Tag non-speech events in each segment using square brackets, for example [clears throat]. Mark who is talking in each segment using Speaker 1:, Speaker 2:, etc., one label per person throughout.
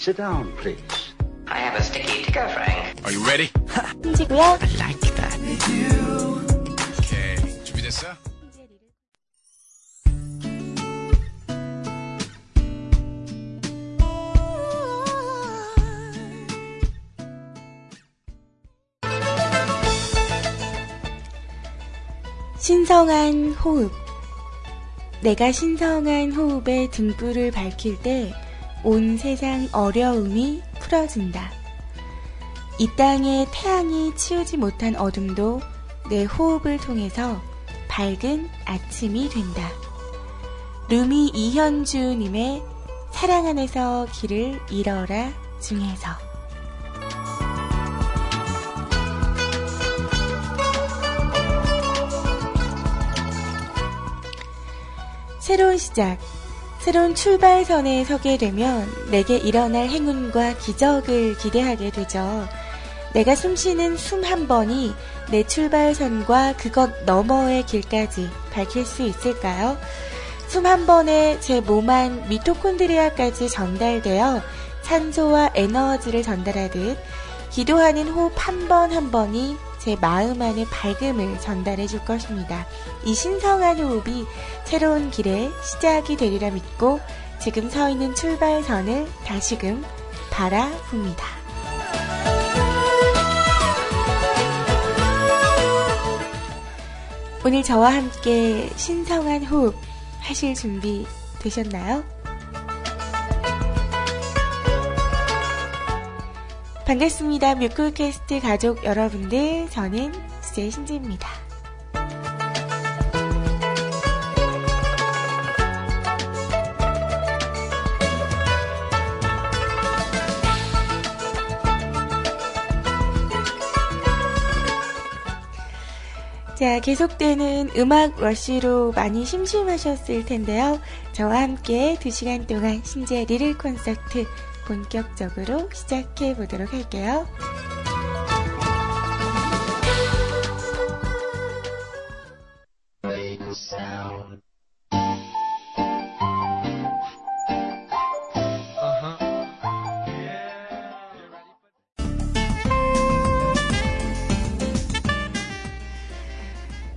Speaker 1: Sit down, please.
Speaker 2: I have a sticky ticker, Frank.
Speaker 3: Are you ready?
Speaker 4: 힘지고요.
Speaker 2: I like that.
Speaker 3: 오케이. 준비됐어?
Speaker 4: 신성한 호흡. 내가 신성한 호흡에 등불을 밝힐 때 온 세상 어려움이 풀어진다. 이 땅의 태양이 치우지 못한 어둠도 내 호흡을 통해서 밝은 아침이 된다. 루미 이현주님의 사랑 안에서 길을 잃어라 중에서 새로운 시작, 새로운 출발선에 서게 되면 내게 일어날 행운과 기적을 기대하게 되죠. 내가 숨쉬는 숨 한 번이 내 출발선과 그것 너머의 길까지 밝힐 수 있을까요? 숨 한 번에 제 몸 안 미토콘드리아까지 전달되어 산소와 에너지를 전달하듯 기도하는 호흡 한 번한 번이 제 마음 안에 밝음을 전달해 줄 것입니다. 이 신성한 호흡이 새로운 길의 시작이 되리라 믿고 지금 서 있는 출발선을 다시금 바라봅니다. 오늘 저와 함께 신성한 호흡 하실 준비 되셨나요? 반갑습니다. 뮤클캐스트 가족 여러분들. 저는 DJ 신지입니다. 자, 계속되는 음악 러쉬로 많이 심심하셨을 텐데요. 저와 함께 2시간 동안 신재 리를 콘서트 본격적으로 시작해 보도록 할게요.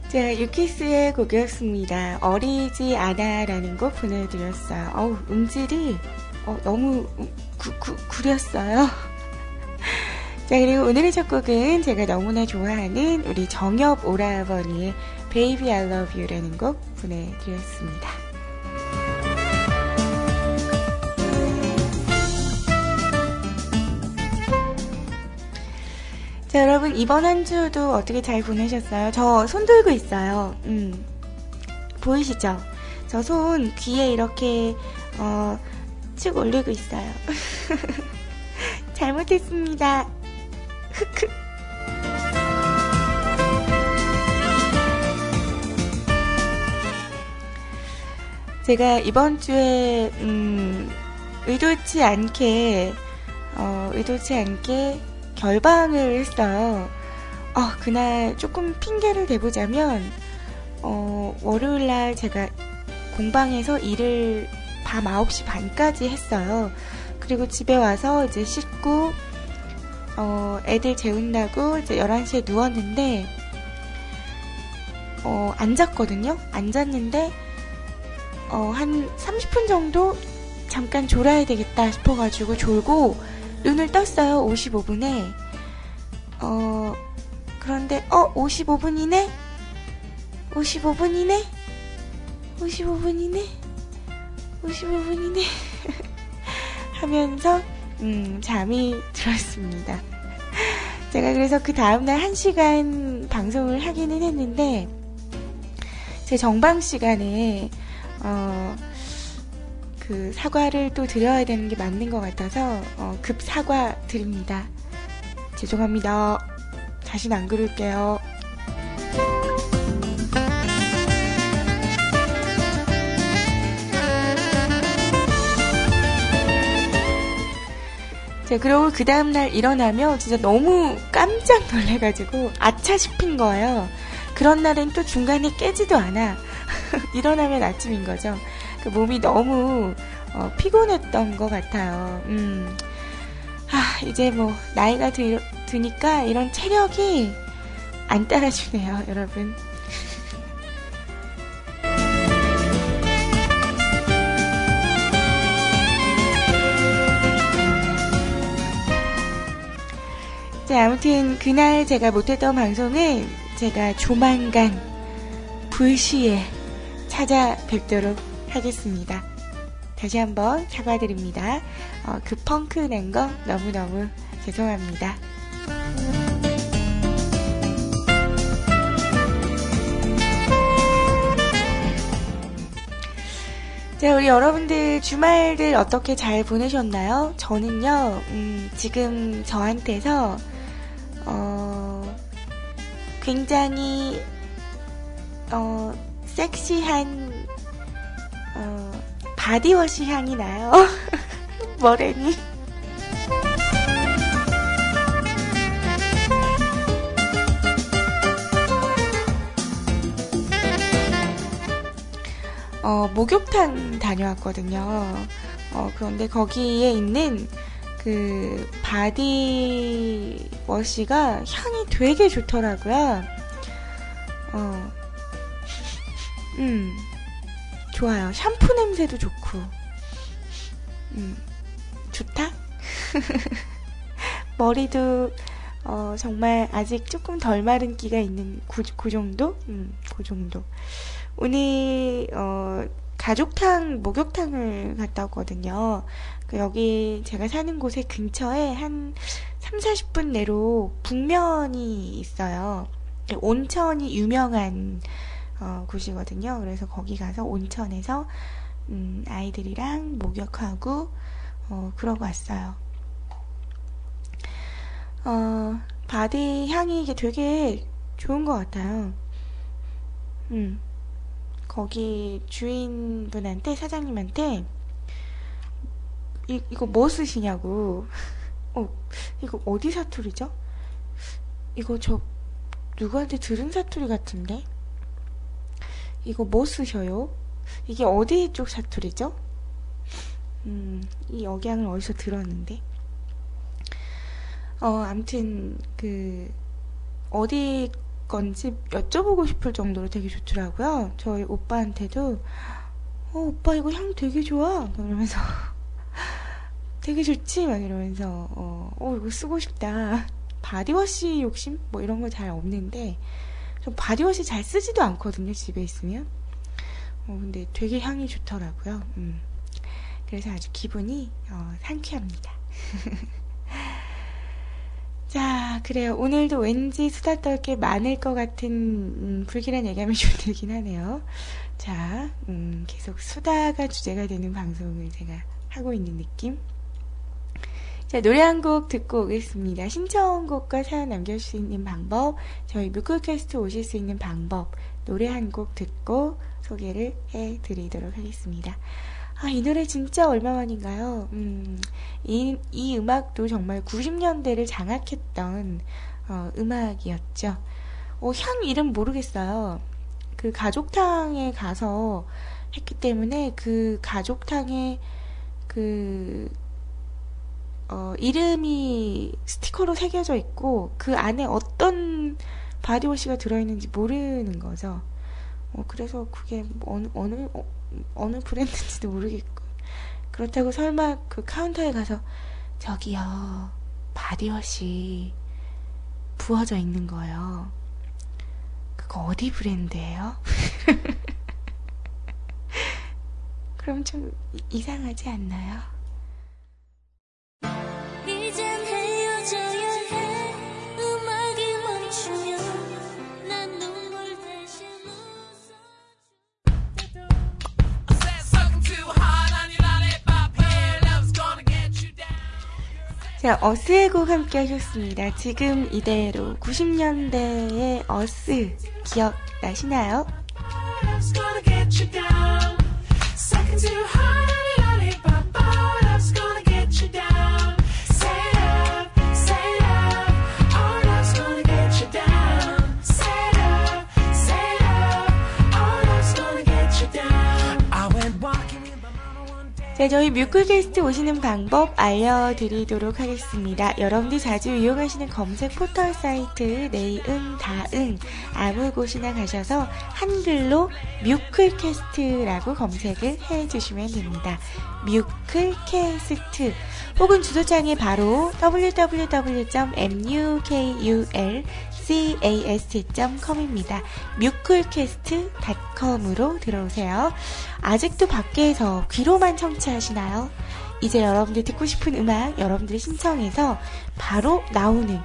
Speaker 4: 자, 유키스의 곡이었습니다. 어리지 않아라는 곡 보내드렸어요. 어우, 음질이 어, 너무 구, 구, 구렸어요. 자, 그리고 오늘의 첫 곡은 제가 너무나 좋아하는 우리 정엽 오라버니의 Baby I Love You라는 곡 보내드렸습니다. 자, 여러분, 이번 한 주도 어떻게 잘 보내셨어요? 저 손 들고 있어요. 음. 보이시죠? 저 손 귀에 이렇게, 어, 쭉 올리고 있어요. [laughs] 잘못했습니다. 흑흑. 제가 이번 주에, 음, 의도치 않게, 어, 의도치 않게 결방을 했어요. 어, 그날 조금 핑계를 대보자면, 어, 월요일 날 제가 공방에서 일을 밤 9시 반까지 했어요. 그리고 집에 와서 이제 씻고, 어, 애들 재운다고 이제 11시에 누웠는데, 어, 앉았거든요? 앉았는데, 어, 한 30분 정도 잠깐 졸아야 되겠다 싶어가지고 졸고, 눈을 떴어요, 55분에. 어, 그런데, 어, 55분이네? 55분이네? 55분이네? 55분이네. [laughs] 하면서, 음, 잠이 들었습니다. 제가 그래서 그 다음날 1시간 방송을 하기는 했는데, 제 정방 시간에, 어, 그 사과를 또 드려야 되는 게 맞는 것 같아서, 어, 급 사과 드립니다. 죄송합니다. 다신 안 그럴게요. 자, 그리고 그 다음날 일어나면 진짜 너무 깜짝 놀래가지고 아차 싶은 거예요. 그런 날은 또 중간에 깨지도 않아. [laughs] 일어나면 아침인 거죠. 그 몸이 너무 어, 피곤했던 것 같아요. 음, 아, 이제 뭐, 나이가 드, 드니까 이런 체력이 안 따라주네요, 여러분. 자, 아무튼 그날 제가 못했던 방송은 제가 조만간 불시에 찾아뵙도록 하겠습니다. 다시 한번 사과드립니다. 어, 그 펑크 낸 거 너무너무 죄송합니다. 자, 우리 여러분들 주말들 어떻게 잘 보내셨나요? 저는요, 음, 지금 저한테서, 어, 굉장히, 어, 섹시한, 어, 바디워시 향이 나요. [laughs] 머랭이. 어, 목욕탕 다녀왔거든요. 어, 그런데 거기에 있는 그 바디 워시가 향이 되게 좋더라고요. 어, 음, 좋아요. 샴푸 냄새도 좋고, 음, 좋다? [laughs] 머리도, 어, 정말 아직 조금 덜 마른 기가 있는 그, 그 정도? 음, 그 정도. 오늘 어, 가족탕 목욕탕을 갔다 왔거든요. 그 여기 제가 사는 곳에 근처에 한 3, 40분 내로 북면이 있어요. 온천이 유명한 어, 곳이거든요. 그래서 거기 가서 온천에서 음, 아이들이랑 목욕하고 어, 그러고 왔어요. 어, 바디 향이 이게 되게 좋은 것 같아요. 음. 거기 주인분한테 사장님한테 이, 이거 뭐 쓰시냐고 어 이거 어디 사투리죠? 이거 저 누구한테 들은 사투리 같은데 이거 뭐 쓰셔요? 이게 어디 쪽 사투리죠? 음, 이 억양을 어디서 들었는데 어 암튼 그 어디 건지 여쭤보고 싶을 정도로 되게 좋더라고요. 저희 오빠한테도 어, 오빠 이거 향 되게 좋아. 그러면서 되게 좋지? 막 이러면서 어, 어 이거 쓰고 싶다. 바디워시 욕심 뭐 이런 거 잘 없는데 좀 바디워시 잘 쓰지도 않거든요. 집에 있으면. 어, 근데 되게 향이 좋더라고요. 음. 그래서 아주 기분이 어, 상쾌합니다. [laughs] 자, 그래요. 오늘도 왠지 수다 떨 게 많을 것 같은 음, 불길한 얘기하면 좀 들긴 하네요. 자, 음, 계속 수다가 주제가 되는 방송을 제가 하고 있는 느낌. 자, 노래 한 곡 듣고 오겠습니다. 신청곡과 사연 남길 수 있는 방법, 저희 뮤클캐스트 오실 수 있는 방법, 노래 한 곡 듣고 소개를 해 드리도록 하겠습니다. 아, 이 노래 진짜 얼마만인가요? 음, 이, 이 음악도 정말 90년대를 장악했던 어, 음악이었죠. 어, 향 이름 모르겠어요. 그 가족탕에 가서 했기 때문에 그 가족탕에 그 어, 이름이 스티커로 새겨져 있고 그 안에 어떤 바디워시가 들어있는지 모르는 거죠. 어, 그래서 그게 뭐 어느 어느 어, 어느 브랜드인지도 모르겠고 그렇다고 설마 그 카운터에 가서 저기요 바디워시 부어져 있는 거예요. 그거 어디 브랜드예요? [laughs] 그럼 좀 이상하지 않나요? 자, 어스의 곡 함께 하셨습니다. 지금 이대로 90년대의 어스 기억나시나요? 자, 저희 뮤클게스트 오시는 방법 알려드리도록 하겠습니다. 여러분들이 자주 이용하시는 검색 포털 사이트 네응, 다응 아무 곳이나 가셔서 한글로 뮤클캐스트라고 검색을 해주시면 됩니다. 뮤클캐스트 혹은 주소창에 바로 www.mukul.cas.com입니다. 뮤클캐스트.com으로 들어오세요. 아직도 밖에서 귀로만 청취하시나요? 이제 여러분들 듣고 싶은 음악 여러분들이 신청해서 바로 나오는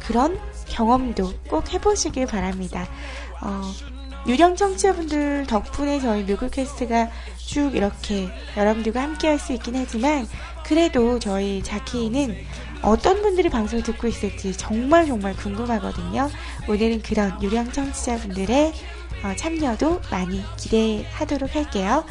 Speaker 4: 그런 경험도 꼭 해보시길 바랍니다. 어, 유령 청취자분들 덕분에 저희 뮤클캐스트가 쭉 이렇게 여러분들과 함께 할 수 있긴 하지만 그래도 저희 자키는 어떤 분들이 방송을 듣고 있을지 정말 정말 궁금하거든요. 오늘은 그런 유령 청취자분들의 어, 참여도 많이 기대하도록 할게요.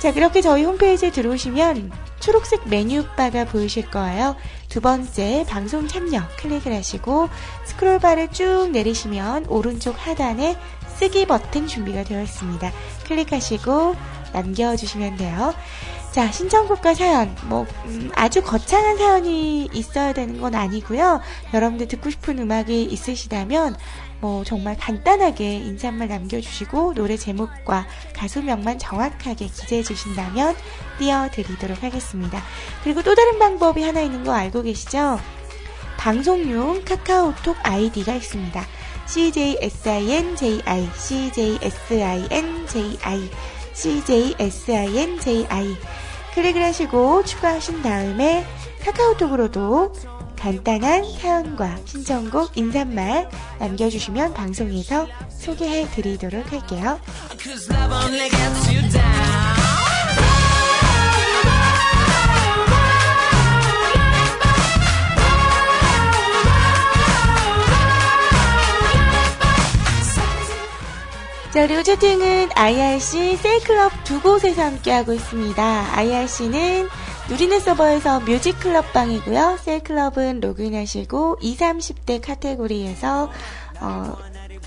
Speaker 4: 자, 그렇게 저희 홈페이지에 들어오시면 초록색 메뉴바가 보이실 거예요. 두 번째 방송 참여 클릭을 하시고 스크롤바를 쭉 내리시면 오른쪽 하단에 쓰기 버튼 준비가 되어 있습니다. 클릭하시고 남겨주시면 돼요. 자, 신청곡과 사연, 뭐, 음, 아주 거창한 사연이 있어야 되는 건 아니고요. 여러분들 듣고 싶은 음악이 있으시다면, 뭐, 정말 간단하게 인사말 남겨주시고, 노래 제목과 가수명만 정확하게 기재해 주신다면, 띄워드리도록 하겠습니다. 그리고 또 다른 방법이 하나 있는 거 알고 계시죠? 방송용 카카오톡 아이디가 있습니다. CJSINJI, CJSINJI, CJSINJI. 클릭을 하시고 추가하신 다음에 카카오톡으로도 간단한 사연과 신청곡, 인사말 남겨주시면 방송에서 소개해 드리도록 할게요. 자, 그리고 채팅은 IRC 셀클럽 두 곳에서 함께하고 있습니다. IRC는 누리는 서버에서 뮤직클럽 방이고요. 셀클럽은 로그인하시고 20, 30대 카테고리에서 어,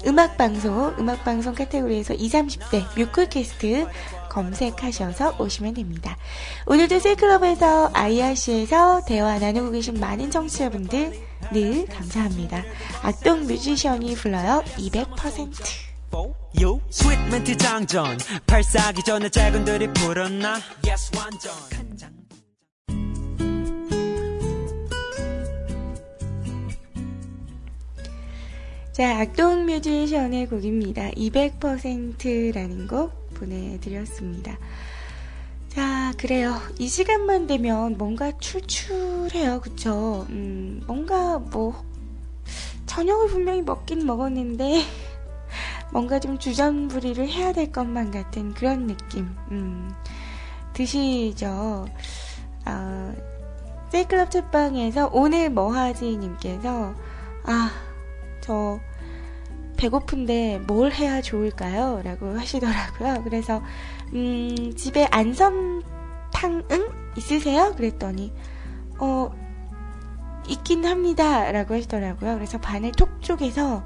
Speaker 4: 음악방송, 음악방송 카테고리에서 20, 30대 뮤클캐스트 검색하셔서 오시면 됩니다. 오늘도 셀클럽에서 IRC에서 대화 나누고 계신 많은 청취자분들 늘 감사합니다. 악동 뮤지션이 불러요 200%. 요 sweet 멘트 장전 발사기 전에 작은들이 불었나 yes 완전 자, 악동 뮤지션의 곡입니다. 200%라는 곡 보내드렸습니다. 자, 그래요. 이 시간만 되면 뭔가 출출해요. 그쵸? 음, 뭔가 뭐, 저녁을 분명히 먹긴 먹었는데, 뭔가 좀 주전부리를 해야 될 것만 같은 그런 느낌. 음, 드시죠. 아, 세이클럽 책방에서 오늘 뭐하지 님께서 아, 저 배고픈데 뭘 해야 좋을까요? 라고 하시더라고요. 그래서 음, 집에 안섬탕 응? 있으세요? 그랬더니 어 있긴 합니다. 라고 하시더라고요. 그래서 반을 톡 쪼개서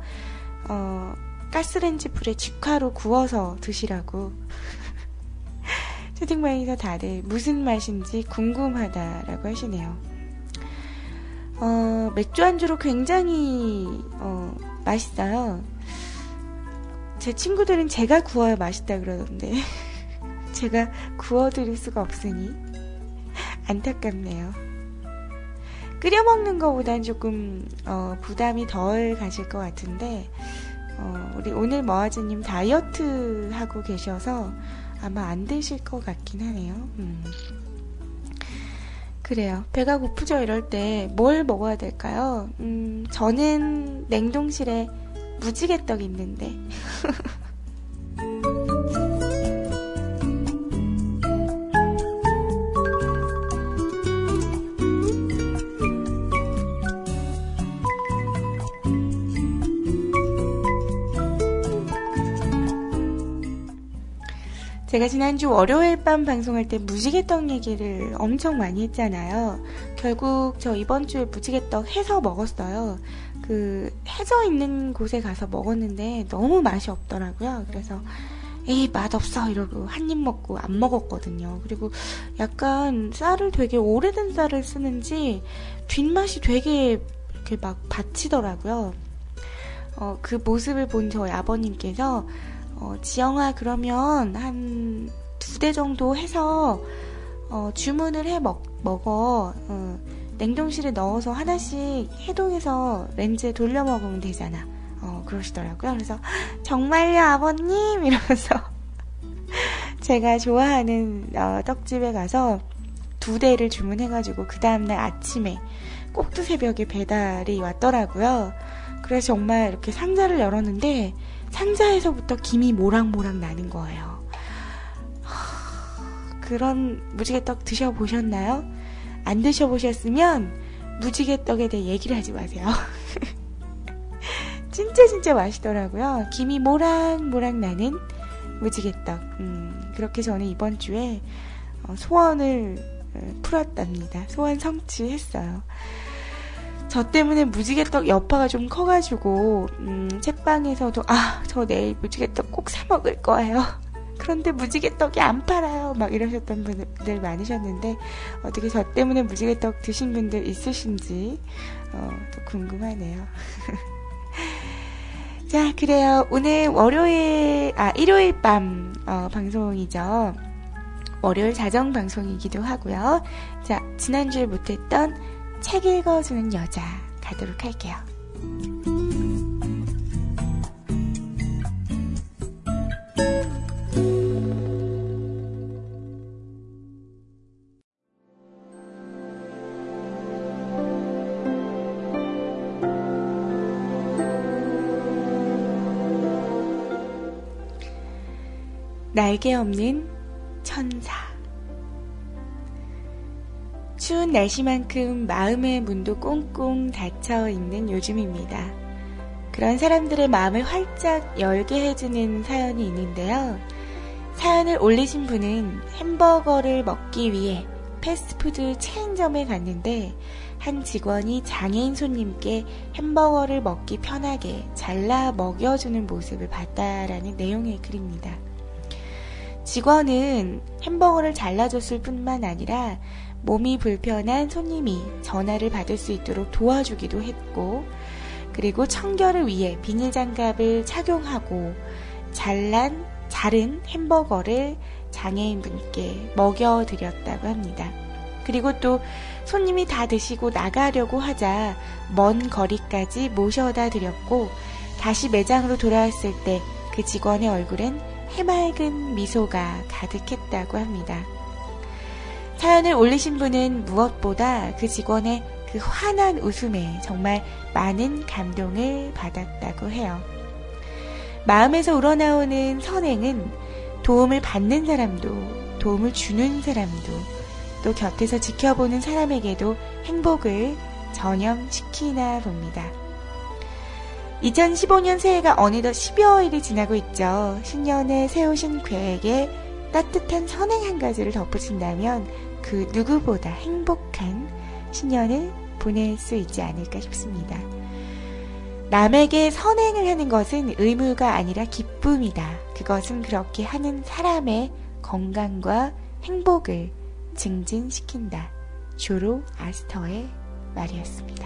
Speaker 4: 어 가스렌지 불에 직화로 구워서 드시라고. 채팅방에서 다들 무슨 맛인지 궁금하다라고 하시네요. 어, 맥주 안주로 굉장히, 어, 맛있어요. 제 친구들은 제가 구워야 맛있다 그러던데. [laughs] 제가 구워드릴 수가 없으니. 안타깝네요. 끓여 먹는 것보단 조금, 어, 부담이 덜 가실 것 같은데, 어, 우리 오늘 머아지님 다이어트 하고 계셔서 아마 안 되실 것 같긴 하네요. 음. 그래요. 배가 고프죠? 이럴 때 뭘 먹어야 될까요? 음, 저는 냉동실에 무지개떡 있는데. [laughs] 제가 지난주 월요일 밤 방송할 때 무지개떡 얘기를 엄청 많이 했잖아요. 결국 저 이번 주에 무지개떡 해서 먹었어요. 그 해져 있는 곳에 가서 먹었는데 너무 맛이 없더라고요. 그래서 에이, 맛없어. 이러고 한 입 먹고 안 먹었거든요. 그리고 약간 쌀을 되게 오래된 쌀을 쓰는지 뒷맛이 되게 이렇게 막 받치더라고요. 어, 그 모습을 본 저희 아버님께서, 어, 지영아, 그러면 한 두 대 정도 해서, 어, 주문을 해 먹, 먹어. 어, 냉동실에 넣어서 하나씩 해동해서 렌즈에 돌려 먹으면 되잖아. 어, 그러시더라고요. 그래서, 정말요, 아버님? 이러면서. [laughs] 제가 좋아하는 어, 떡집에 가서 두 대를 주문해가지고, 그 다음날 아침에 꼭두 새벽에 배달이 왔더라고요. 그래서 정말 이렇게 상자를 열었는데, 상자에서부터 김이 모락모락 나는 거예요. 그런 무지개떡 드셔보셨나요? 안 드셔보셨으면 무지개떡에 대해 얘기를 하지 마세요. [laughs] 진짜 진짜 맛있더라고요. 김이 모락모락 나는 무지개떡. 음, 그렇게 저는 이번 주에 어, 소원을 어, 풀었답니다. 소원 성취했어요. 저 때문에 무지개떡 여파가 좀 커가지고 음, 책방에서도 아 저 내일 무지개떡 꼭 사 먹을 거예요. [laughs] 그런데 무지개떡이 안 팔아요. 막 이러셨던 분들 많으셨는데 어떻게 저 때문에 무지개떡 드신 분들 있으신지 어, 또 궁금하네요. [laughs] 자, 그래요. 오늘 월요일, 아, 일요일 밤, 어, 방송이죠. 월요일 자정 방송이기도 하고요. 자, 지난주에 못했던 책 읽어주는 여자 가도록 할게요. 날개 없는 천사. 추운 날씨만큼 마음의 문도 꽁꽁 닫혀 있는 요즘입니다. 그런 사람들의 마음을 활짝 열게 해주는 사연이 있는데요. 사연을 올리신 분은 햄버거를 먹기 위해 패스트푸드 체인점에 갔는데 한 직원이 장애인 손님께 햄버거를 먹기 편하게 잘라 먹여주는 모습을 봤다라는 내용의 글입니다. 직원은 햄버거를 잘라줬을 뿐만 아니라 몸이 불편한 손님이 전화를 받을 수 있도록 도와주기도 했고, 그리고 청결을 위해 비닐장갑을 착용하고 잘란, 자른 햄버거를 장애인분께 먹여드렸다고 합니다. 그리고 또 손님이 다 드시고 나가려고 하자 먼 거리까지 모셔다 드렸고, 다시 매장으로 돌아왔을 때 그 직원의 얼굴엔 해맑은 미소가 가득했다고 합니다. 사연을 올리신 분은 무엇보다 그 직원의 그 환한 웃음에 정말 많은 감동을 받았다고 해요. 마음에서 우러나오는 선행은 도움을 받는 사람도, 도움을 주는 사람도, 또 곁에서 지켜보는 사람에게도 행복을 전염시키나 봅니다. 2015년 새해가 어느덧 12월이 지나고 있죠. 신년에 세우신 계획에 따뜻한 선행 한 가지를 덧붙인다면 그 누구보다 행복한 신년을 보낼 수 있지 않을까 싶습니다. 남에게 선행을 하는 것은 의무가 아니라 기쁨이다. 그것은 그렇게 하는 사람의 건강과 행복을 증진시킨다. 조로 아스터의 말이었습니다.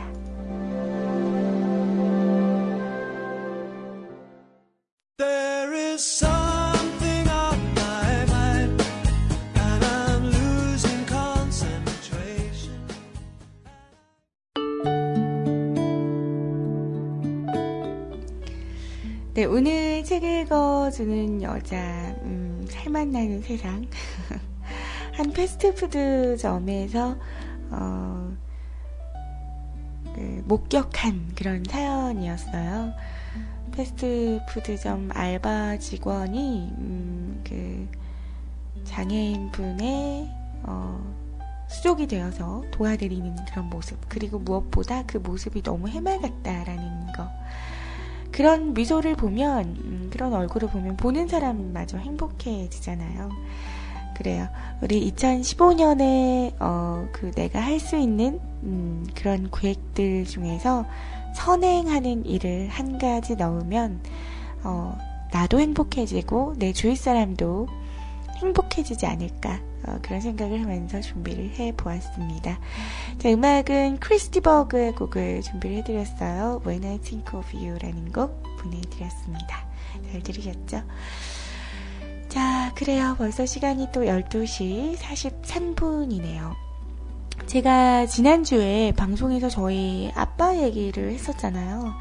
Speaker 4: 네, 오늘 책 읽어주는 여자, 음, 살맛 나는 세상. [laughs] 한 패스트푸드점에서, 어, 그, 목격한 그런 사연이었어요. 패스트푸드점 알바 직원이, 음, 그, 장애인 분의, 어, 수족이 되어서 도와드리는 그런 모습. 그리고 무엇보다 그 모습이 너무 해맑았다라는 거. 그런 미소를 보면, 음, 그런 얼굴을 보면 보는 사람마저 행복해지잖아요. 그래요. 우리 2015년에, 어, 그 내가 할 수 있는, 음, 그런 계획들 중에서 선행하는 일을 한 가지 넣으면, 어, 나도 행복해지고 내 주위 사람도 행복해지지 않을까 어, 그런 생각을 하면서 준비를 해 보았습니다. 자, 음악은 크리스티 버그의 곡을 준비를 해드렸어요. When I Think of You라는 곡 보내드렸습니다. 잘 들으셨죠? 자, 그래요. 벌써 시간이 또 12시 43분이네요. 제가 지난주에 방송에서 저희 아빠 얘기를 했었잖아요.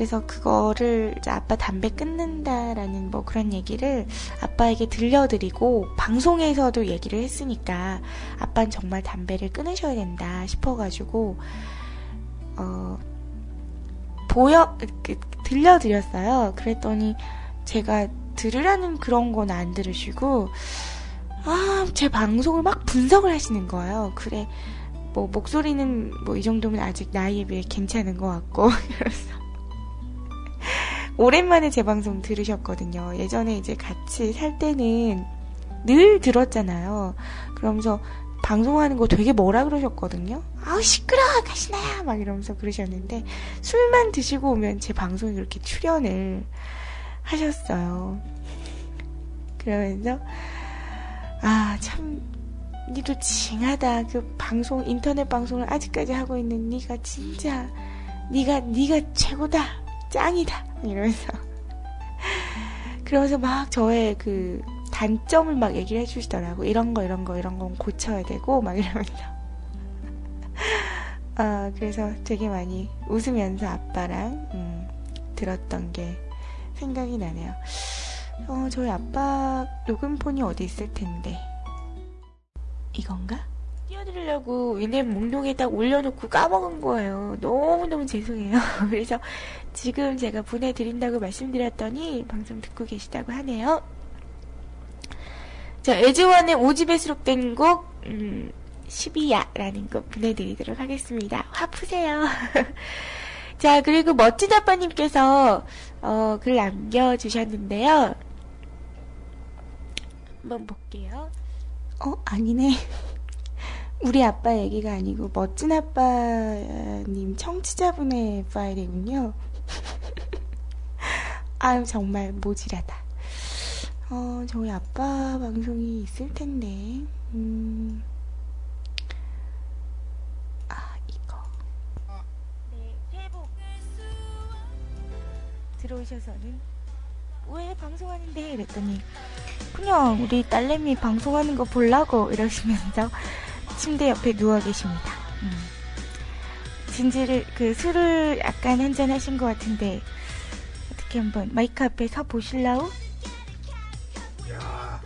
Speaker 4: 그래서 그거를 아빠 담배 끊는다라는 뭐 그런 얘기를 아빠에게 들려드리고 방송에서도 얘기를 했으니까 아빠는 정말 담배를 끊으셔야 된다 싶어가지고 어 보여 그, 들려드렸어요. 그랬더니 제가 들으라는 그런 건 안 들으시고 아, 제 방송을 막 분석을 하시는 거예요. 그래, 뭐, 목소리는 뭐, 이 정도면 아직 나이에 비해 괜찮은 것 같고, [laughs] 그래서. 오랜만에 제 방송 들으셨거든요. 예전에 이제 같이 살 때는 늘 들었잖아요. 그러면서 방송하는 거 되게 뭐라 그러셨거든요. 아우, 시끄러! 가시나야! 막 이러면서 그러셨는데, 술만 드시고 오면 제 방송에 그렇게 출연을 하셨어요. 그러면서, 아, 참, 니도 징하다. 그 방송, 인터넷 방송을 아직까지 하고 있는 니가 진짜, 니가, 니가 최고다. 짱이다. 이러면서. 그러면서 막 저의 그 단점을 막 얘기를 해주시더라고. 이런 거, 이런 거, 이런 건 고쳐야 되고, 막 이러면서. 아, 그래서 되게 많이 웃으면서 아빠랑, 음, 들었던 게 생각이 나네요. 어, 저희 아빠 녹음폰이 어디 있을 텐데. 이건가? 띄워드리려고 위넷 목록에 딱 올려놓고 까먹은 거예요. 너무너무 죄송해요. [laughs] 그래서 지금 제가 보내드린다고 말씀드렸더니 방송 듣고 계시다고 하네요. 자, 에즈원의 5집에 수록된 곡, 음, 12야라는 곡 보내드리도록 하겠습니다. 화 푸세요. [laughs] 자, 그리고 멋진 아빠님께서, 어, 글 남겨주셨는데요. 한번 볼게요. 어, 아니네. 우리 아빠 얘기가 아니고 멋진 아빠님 청취자분의 파일이군요. [laughs] 아유 정말 모질하다. 어 저희 아빠 방송이 있을 텐데. 음. 아 이거. 네 새해 복 들어오셔서는 왜 방송하는데 이랬더니 그냥 우리 딸내미 방송하는 거 보려고 이러시면서 침대 옆에 누워 계십니다. 음. 진지를 그 술을 약간 한잔 하신 것 같은데 어떻게 한번 마이크 앞에 서 보실라우?
Speaker 1: 야,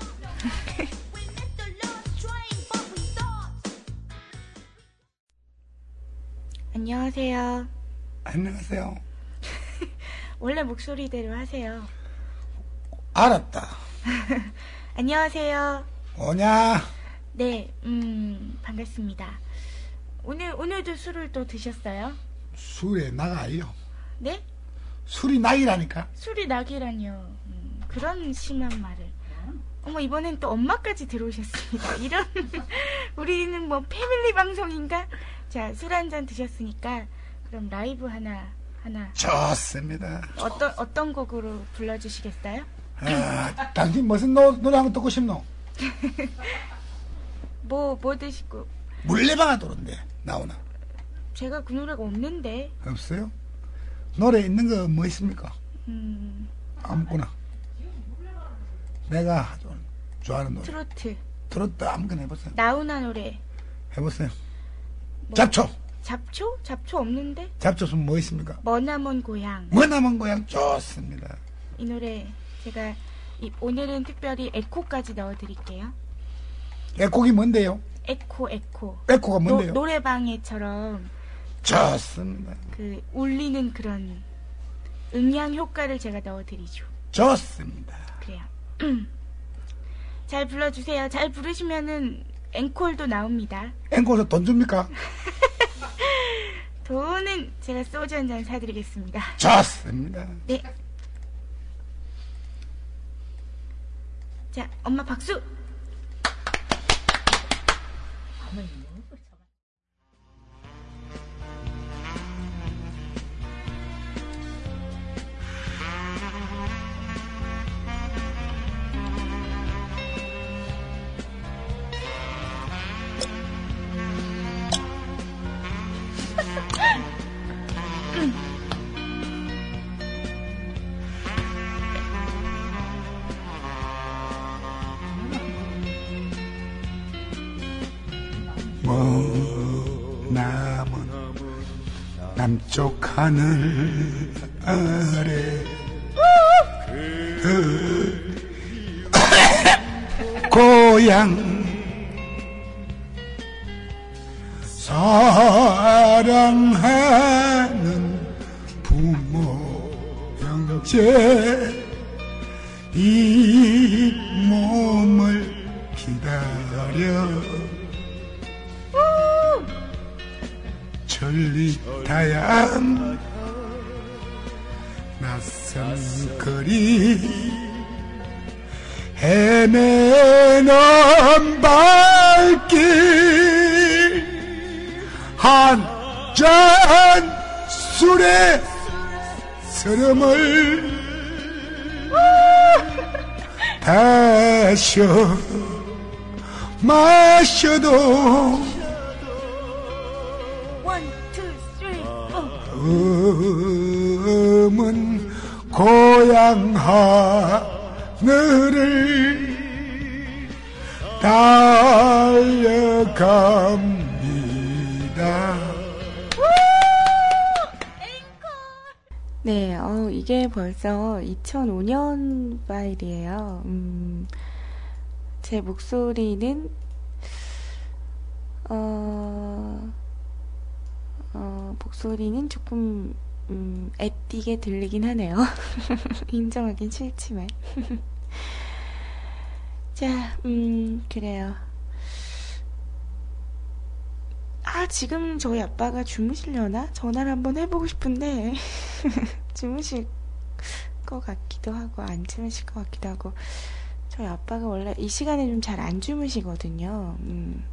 Speaker 4: 안녕하세요.
Speaker 1: 안녕하세요. [laughs]
Speaker 4: 원래 목소리대로 하세요.
Speaker 1: 알았다. [laughs]
Speaker 4: 안녕하세요.
Speaker 1: 뭐냐?
Speaker 4: 네, 음, 반갑습니다. 오늘, 오늘도 술을 또 드셨어요?
Speaker 1: 술에 나가요.
Speaker 4: 네?
Speaker 1: 술이 낙이라니까.
Speaker 4: 술이 낙이라뇨. 음, 그런 심한 말을. 어머, 이번엔 또 엄마까지 들어오셨습니다. [laughs] 이런, 우리는 뭐 패밀리 방송인가? 자, 술 한 잔 드셨으니까, 그럼 라이브 하나, 하나.
Speaker 1: 좋습니다.
Speaker 4: 어떤, 어떤 곡으로 불러주시겠어요?
Speaker 1: 아, 당신 무슨 노, 노래 한번 듣고 싶노? [laughs]
Speaker 4: 뭐, 뭐 드시고.
Speaker 1: 물레방아 도는데 나오나?
Speaker 4: 제가 그 노래가 없는데,
Speaker 1: 없어요? 노래 있는 거 뭐 있습니까?
Speaker 4: 음,
Speaker 1: 아무거나. 내가 좋아하는 노래.
Speaker 4: 트로트.
Speaker 1: 들었다 아무거나 해보세요.
Speaker 4: 나훈아 노래.
Speaker 1: 해보세요.
Speaker 4: 뭐,
Speaker 1: 잡초.
Speaker 4: 잡초? 잡초 없는데?
Speaker 1: 잡초는 뭐 있습니까?
Speaker 4: 머나먼 고향.
Speaker 1: 머나먼 고향 좋습니다.
Speaker 4: 이 노래 제가 이- 오늘은 특별히 에코까지 넣어드릴게요.
Speaker 1: 애곡이 뭔데요?
Speaker 4: 에코 에코.
Speaker 1: 에코가
Speaker 4: 노,
Speaker 1: 뭔데요?
Speaker 4: 노래방에처럼
Speaker 1: 좋습니다.
Speaker 4: 그 울리는 그런 음량 효과를 제가 넣어드리죠.
Speaker 1: 좋습니다.
Speaker 4: 그래요. [clears throat] 잘 불러주세요. 잘 부르시면은 앵콜도 나옵니다.
Speaker 1: 앵콜에서 돈 줍니까? [laughs]
Speaker 4: 돈은 제가 소주 한 잔 사드리겠습니다.
Speaker 1: 좋습니다.
Speaker 4: 네. 자, 엄마 박수!
Speaker 1: 머 하늘 아래. 그 고향 사랑하는 부모 형제 이 몸을 기다려. 전리타양 헤매는 발길 한잔 술에 서름을 다셔 마셔도. 음은 고향 하늘을 달려갑니다.
Speaker 4: 네, 어, 이게 벌써 2005년 파일이에요. 음, 제 목소리는, 어, 어, 목소리는 조금, 음, 애띠게 들리긴 하네요. [laughs] 인정하긴 싫지만. 자, 음, 그래요. 아, 지금 저희 아빠가 주무시려나? 전화를 한번 해보고 싶은데, [laughs] 주무실 것 같기도 하고, 안 주무실 것 같기도 하고, 저희 아빠가 원래 이 시간에 좀 잘 안 주무시거든요. 음.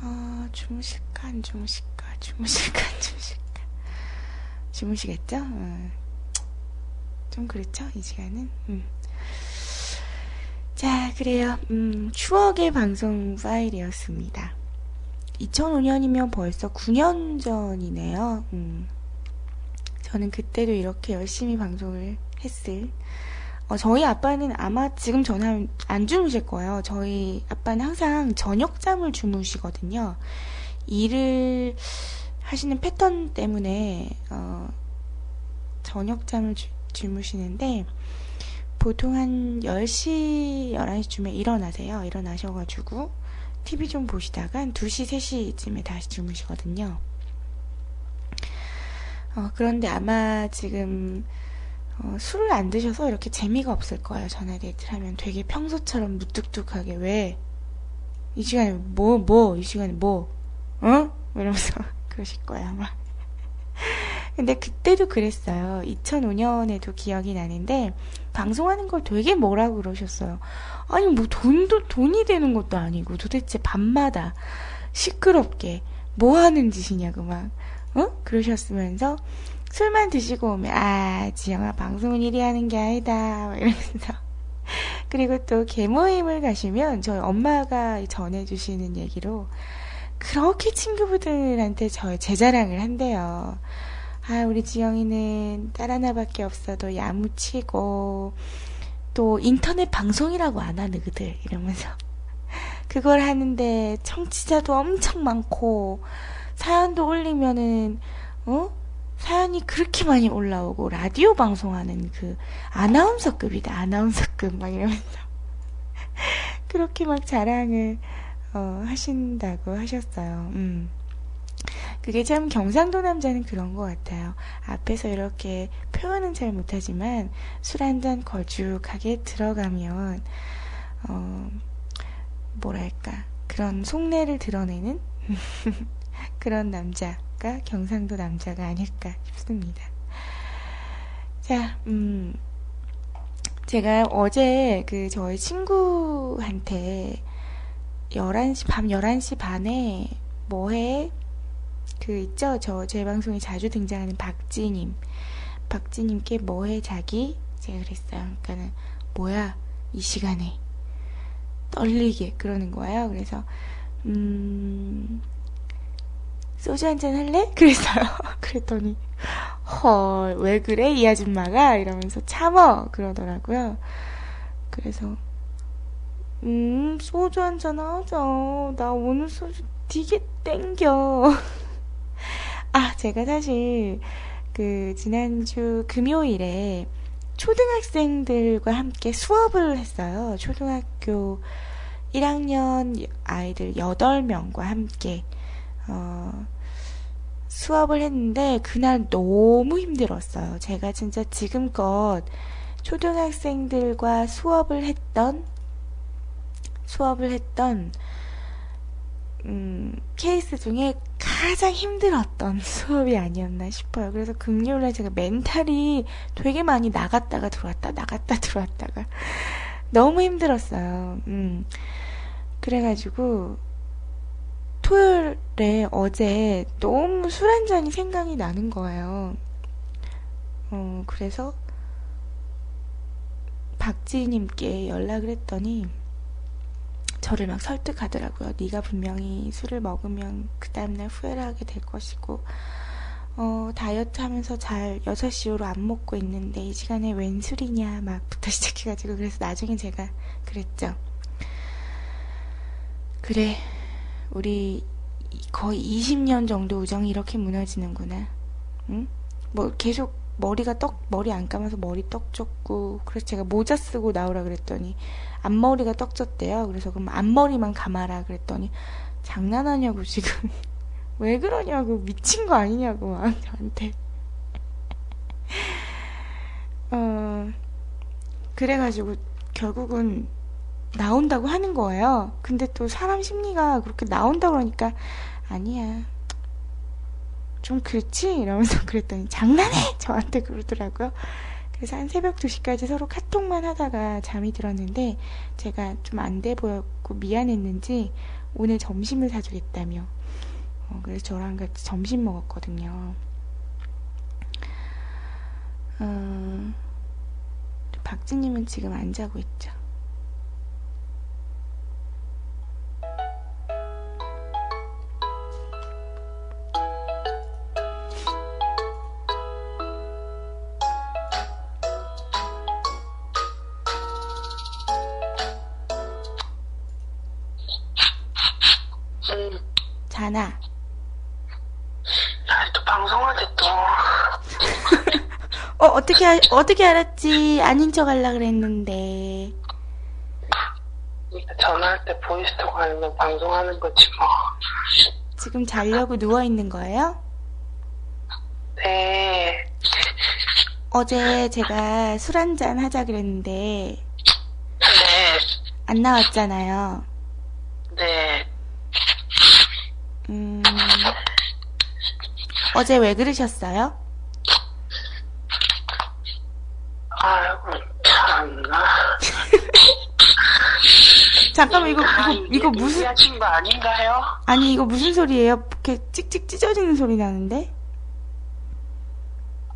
Speaker 4: 아, 주무실까, 안 주무실까, 주무실까, 안 주무실까. 주무시겠죠? 어. 좀 그렇죠, 이 시간은? 음. 자, 그래요. 음, 추억의 방송 파일이었습니다. 2005년이면 벌써 9년 전이네요. 음, 저는 그때도 이렇게 열심히 방송을 했을. 어, 저희 아빠는 아마 지금 전화 안 주무실 거예요. 저희 아빠는 항상 저녁잠을 주무시거든요. 일을 하시는 패턴 때문에 어, 저녁잠을 주, 주무시는데 보통 한 10시, 11시쯤에 일어나세요. 일어나셔가지고 TV 좀 보시다가 한 2시, 3시쯤에 다시 주무시거든요. 어, 그런데 아마 지금 어, 술을 안 드셔서 이렇게 재미가 없을 거예요. 전화 데이트를 하면 되게 평소처럼 무뚝뚝하게 왜? 이 시간에 뭐, 뭐, 이 시간에 뭐, 어? 이러면서 [laughs] 그러실 거예요, 아마. 근데 그때도 그랬어요. 2005년에도 기억이 나는데, 방송하는 걸 되게 뭐라고 그러셨어요. 아니, 뭐 돈도, 돈이 되는 것도 아니고, 도대체 밤마다 시끄럽게 뭐 하는 짓이냐고 막, 어? 그러셨으면서, 술만 드시고 오면, 아, 지영아, 방송은 이리 하는 게 아니다. 막 이러면서. [laughs] 그리고 또 개모임을 가시면, 저희 엄마가 전해주시는 얘기로, 그렇게 친구분들한테 저의 제 자랑을 한대요. 아, 우리 지영이는 딸 하나밖에 없어도 야무치고, 또 인터넷 방송이라고 안 하는 그들, 이러면서. [laughs] 그걸 하는데 청취자도 엄청 많고, 사연도 올리면은, 어? 사연이 그렇게 많이 올라오고, 라디오 방송하는 그, 아나운서급이다, 아나운서급, 막 이러면서. [laughs] 그렇게 막 자랑을, 어, 하신다고 하셨어요. 음. 그게 참 경상도 남자는 그런 것 같아요. 앞에서 이렇게 표현은 잘 못하지만 술 한 잔 걸쭉하게 들어가면 어 뭐랄까 그런 속내를 드러내는 [laughs] 그런 남자가 경상도 남자가 아닐까 싶습니다. 자, 음 제가 어제 그 저희 친구한테 11시 밤 11시 반에 뭐해? 그 있죠? 저 제 방송에 자주 등장하는 박지님. 박지님께 뭐해 자기? 제가 그랬어요. 그러니까는 뭐야 이 시간에. 떨리게 그러는 거예요. 그래서 음 소주 한잔 할래? [laughs] 그랬어요. 그랬더니 헐 왜 그래? 이 아줌마가? 이러면서 참어! 그러더라고요. 그래서 음, 소주 한잔 하자. 나 오늘 소주 되게 땡겨. [laughs] 아, 제가 사실, 그, 지난주 금요일에 초등학생들과 함께 수업을 했어요. 초등학교 1학년 아이들 8명과 함께, 어, 수업을 했는데, 그날 너무 힘들었어요. 제가 진짜 지금껏 초등학생들과 수업을 했던 수업을 했던 음, 케이스 중에 가장 힘들었던 [laughs] 수업이 아니었나 싶어요. 그래서 금요일에 제가 멘탈이 되게 많이 나갔다가 들어왔다, 나갔다 [laughs] 들어왔다가 너무 힘들었어요. 음. 그래가지고 토요일에 어제 너무 술 한 잔이 생각이 나는 거예요. 어, 그래서 박지희님께 연락을 했더니 저를 막 설득하더라고요. 네가 분명히 술을 먹으면 그 다음날 후회를 하게 될 것이고 어, 다이어트 하면서 잘 6시 이후로 안 먹고 있는데 이 시간에 웬 술이냐 막부터 시작해가지고 그래서 나중에 제가 그랬죠. 그래 우리 거의 20년 정도 우정이 이렇게 무너지는구나. 응? 뭐 계속 머리가 떡 머리 안 감아서 머리 떡졌고 그래서 제가 모자 쓰고 나오라 그랬더니 앞머리가 떡졌대요. 그래서 그럼 앞머리만 감아라 그랬더니 장난하냐고 지금 [laughs] 왜 그러냐고 미친 거 아니냐고 막 저한테 [laughs] 어 그래가지고 결국은 나온다고 하는 거예요. 근데 또 사람 심리가 그렇게 나온다 그러니까 아니야. 좀 그렇지? 이러면서 [laughs] 그랬더니 장난해! 저한테 그러더라고요. 그래서 한 새벽 2시까지 서로 카톡만 하다가 잠이 들었는데 제가 좀 안 돼 보였고 미안했는지 오늘 점심을 사주겠다며 어, 그래서 저랑 같이 점심 먹었거든요. 어, 박지님은 지금 안 자고 있죠. 어, 어떻게, 알- 어떻게 알았지? 아닌 척 하려 그랬는데.
Speaker 3: 전화할 때 보이스톡 아니면 방송하는 거지 뭐.
Speaker 4: 지금 자려고 누워 있는 거예요?
Speaker 3: 네.
Speaker 4: 어제 제가 술 한 잔 하자 그랬는데,
Speaker 3: 네.
Speaker 4: 안 나왔잖아요.
Speaker 3: 네.
Speaker 4: 음, 어제 왜 그러셨어요?
Speaker 3: 아이고, 참나. [laughs]
Speaker 4: 잠깐만, 이거,
Speaker 3: 아,
Speaker 4: 이거, 이거 무슨,
Speaker 3: 거 아닌가요?
Speaker 4: 아니, 이거 무슨 소리예요? 이렇게 찍찍 찢어지는 소리 나는데?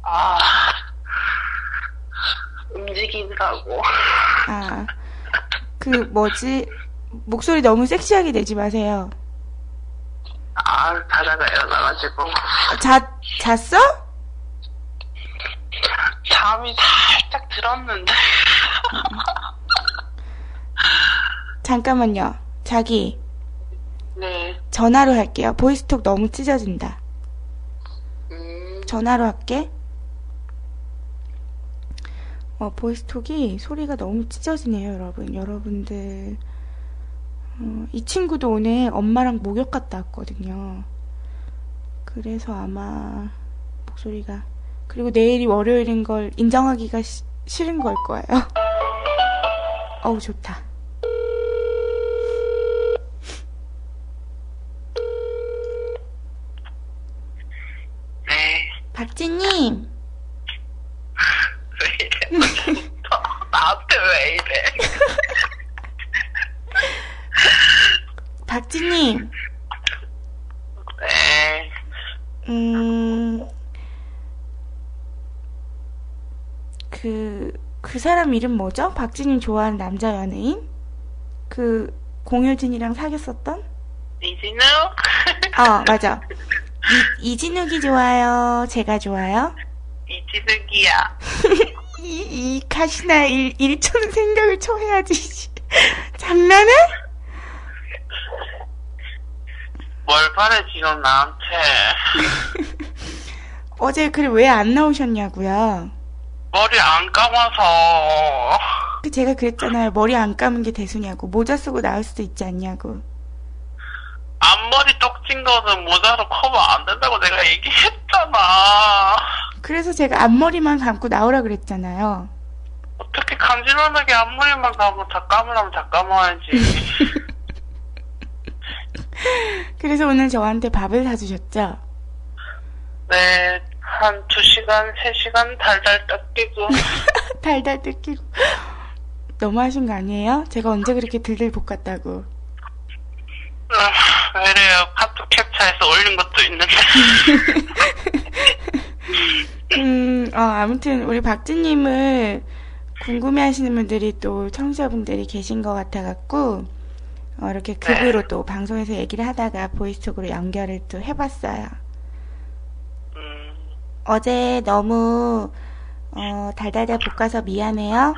Speaker 3: 아. 움직이더라고.
Speaker 4: 아, 그, 뭐지? 목소리 너무 섹시하게 내지 마세요.
Speaker 3: 아, 자다가 일어나가지고.
Speaker 4: 자, 잤어?
Speaker 3: 잠이 살짝 들었는데. [laughs]
Speaker 4: 잠깐만요. 자기,
Speaker 3: 네.
Speaker 4: 전화로 할게요. 보이스톡 너무 찢어진다.
Speaker 3: 음,
Speaker 4: 전화로 할게. 어, 보이스톡이 소리가 너무 찢어지네요, 여러분. 여러분들. 어, 이 친구도 오늘 엄마랑 목욕 갔다 왔거든요. 그래서 아마 목소리가. 그리고 내일이 월요일인 걸 인정하기가 시- 싫은 걸 거예요. 어우, 좋다.
Speaker 3: 네.
Speaker 4: 박지님! [laughs]
Speaker 3: 왜 이래? [laughs] 나한테 왜 이래? [laughs]
Speaker 4: 박지님!
Speaker 3: 네.
Speaker 4: 음, 그, 그 사람 이름 뭐죠? 박진님 좋아하는 남자 연예인? 그, 공효진이랑 사귀었었던?
Speaker 3: 이진우?
Speaker 4: 아, 맞아. 이, 이진욱이 좋아요? 제가 좋아요?
Speaker 3: 이진욱이야. [laughs]
Speaker 4: 이, 이 가시나 일, 일촌 생각을 쳐야지. 자, 장난해?
Speaker 3: 뭘 바래, 지금 나한테. [laughs]
Speaker 4: 어제 글 왜 안 나오셨냐고요.
Speaker 3: 머리 안 감아서.
Speaker 4: 그 제가 그랬잖아요. 머리 안 감은 게 대수냐고. 모자 쓰고 나올 수도 있지 않냐고.
Speaker 3: 앞머리 떡진 거는 모자로 커버 안 된다고 내가 얘기했잖아.
Speaker 4: 그래서 제가 앞머리만 감고 나오라 그랬잖아요.
Speaker 3: 어떻게 간지런하게 앞머리만 감고 다 감으라면 다 감아야지. [laughs]
Speaker 4: 그래서 오늘 저한테 밥을 사주셨죠?
Speaker 3: 네, 한두 시간, 세 시간 달달 닦이고. [laughs]
Speaker 4: 달달 뜯기고. 너무하신 거 아니에요? 제가 언제 그렇게 들들 볶았다고.
Speaker 3: 아, 왜래요? 카톡 캡처해서 올린 것도 있는데. [laughs]
Speaker 4: 음, 어, 아무튼 우리 박지님을 궁금해 하시는 분들이 또 청취자분들이 계신 것 같아갖고, 어, 이렇게 급으로 또 방송에서 얘기를 하다가 보이스톡으로 연결을 또 해봤어요.
Speaker 3: 음,
Speaker 4: 어제 너무, 어, 달달달 볶아서 미안해요.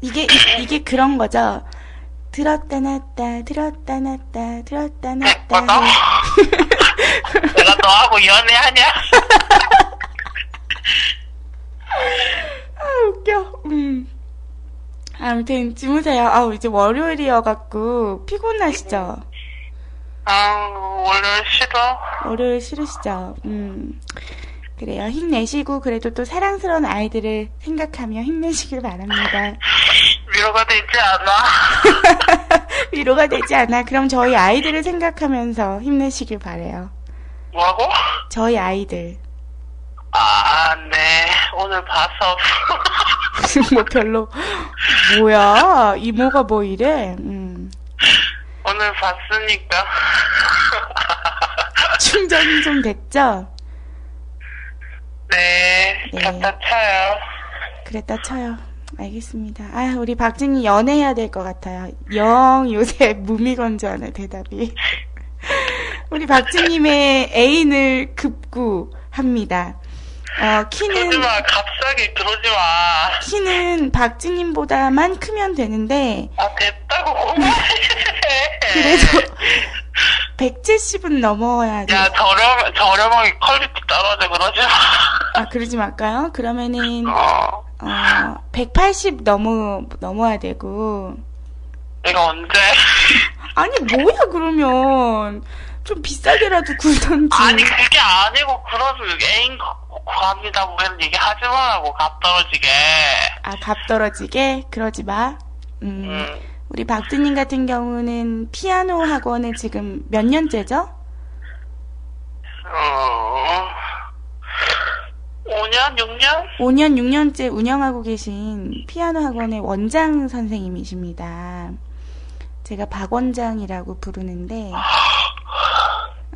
Speaker 4: 이게, 이- 이게 그런 거죠. 들었다 놨다, 들었다 놨다, 들었다 놨다.
Speaker 3: 맞아? 내가 너하고 연애하냐? [laughs]
Speaker 4: 아, 웃겨. 음. 아무튼, 주무세요. 아우, 이제 월요일이어갖고, 피곤하시죠?
Speaker 3: 아, 월요일 싫어.
Speaker 4: 월요일 싫으시죠? 음. 그래요. 힘내시고, 그래도 또 사랑스러운 아이들을 생각하며 힘내시길 바랍니다. [laughs]
Speaker 3: 위로가 되지 않아. [laughs]
Speaker 4: 위로가 되지 않아. 그럼 저희 아이들을 생각하면서 힘내시길 바래요.
Speaker 3: 뭐라고?
Speaker 4: 저희 아이들.
Speaker 3: 아, 네. 오늘 봐서. [laughs] [laughs]
Speaker 4: 뭐 별로, 뭐야. 이모가 뭐 이래. 음.
Speaker 3: 오늘 봤으니까. [laughs]
Speaker 4: 충전이 좀 됐죠?
Speaker 3: 네,
Speaker 4: 네.
Speaker 3: 갖다 차요.
Speaker 4: 그랬다 쳐요. 알겠습니다. 아, 우리 박진이 연애해야 될 것 같아요. 영 요새 무미건조하네, 대답이. [laughs] 우리 박진님의 애인을 급구합니다. 어, 키는,
Speaker 3: 그러지 마, 갑자기 그러지 마.
Speaker 4: 키는 박진님보다만 크면 되는데,
Speaker 3: 아, 됐다고 그만해. [laughs]
Speaker 4: 그래도 170은 넘어야 돼.
Speaker 3: 야, 저렴, 저렴하게 quality 떨어져, 그러지 마.
Speaker 4: 아, 그러지 말까요? 그러면은,
Speaker 3: 어,
Speaker 4: 어, 180 넘어, 넘어야 되고.
Speaker 3: 내가 언제. [laughs]
Speaker 4: 아니, 뭐야, 그러면. 좀 비싸게라도 굴던지.
Speaker 3: 아니, 그게 아니고, 그러면 애인 구합니다, 뭐 이런 얘기 하지 말라고, 값 떨어지게.
Speaker 4: 아, 값 떨어지게? 그러지 마. 음,
Speaker 3: 음,
Speaker 4: 우리 박두님 같은 경우는 피아노 학원을 지금 몇 년째죠?
Speaker 3: 어, 5년, 6년?
Speaker 4: 5년, 6년째 운영하고 계신 피아노 학원의 원장 선생님이십니다. 제가 박 원장이라고 부르는데,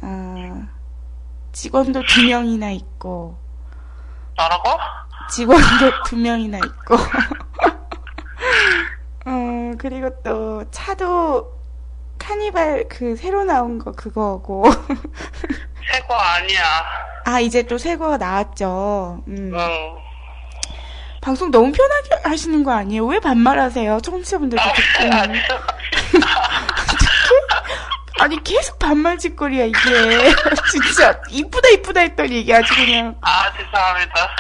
Speaker 4: 어, 직원도 두 명이나 있고,
Speaker 3: 뭐라고?
Speaker 4: 직원도 [laughs] 두 명이나 있고, [laughs] 어, 그리고 또 차도 카니발 그 새로 나온 거 그거고, [laughs]
Speaker 3: 새거 아니야.
Speaker 4: 아, 이제 또 새 거가 나왔죠. 음.
Speaker 3: 응.
Speaker 4: 방송 너무 편하게 하시는 거 아니에요? 왜 반말하세요? 청취자분들도
Speaker 3: 아,
Speaker 4: 듣고.
Speaker 3: 아,
Speaker 4: 아니, 계속 반말 짓거리야, 이게. [laughs] 진짜, 이쁘다, 이쁘다 했더니 이게 아주 그냥,
Speaker 3: 아, 죄송합니다.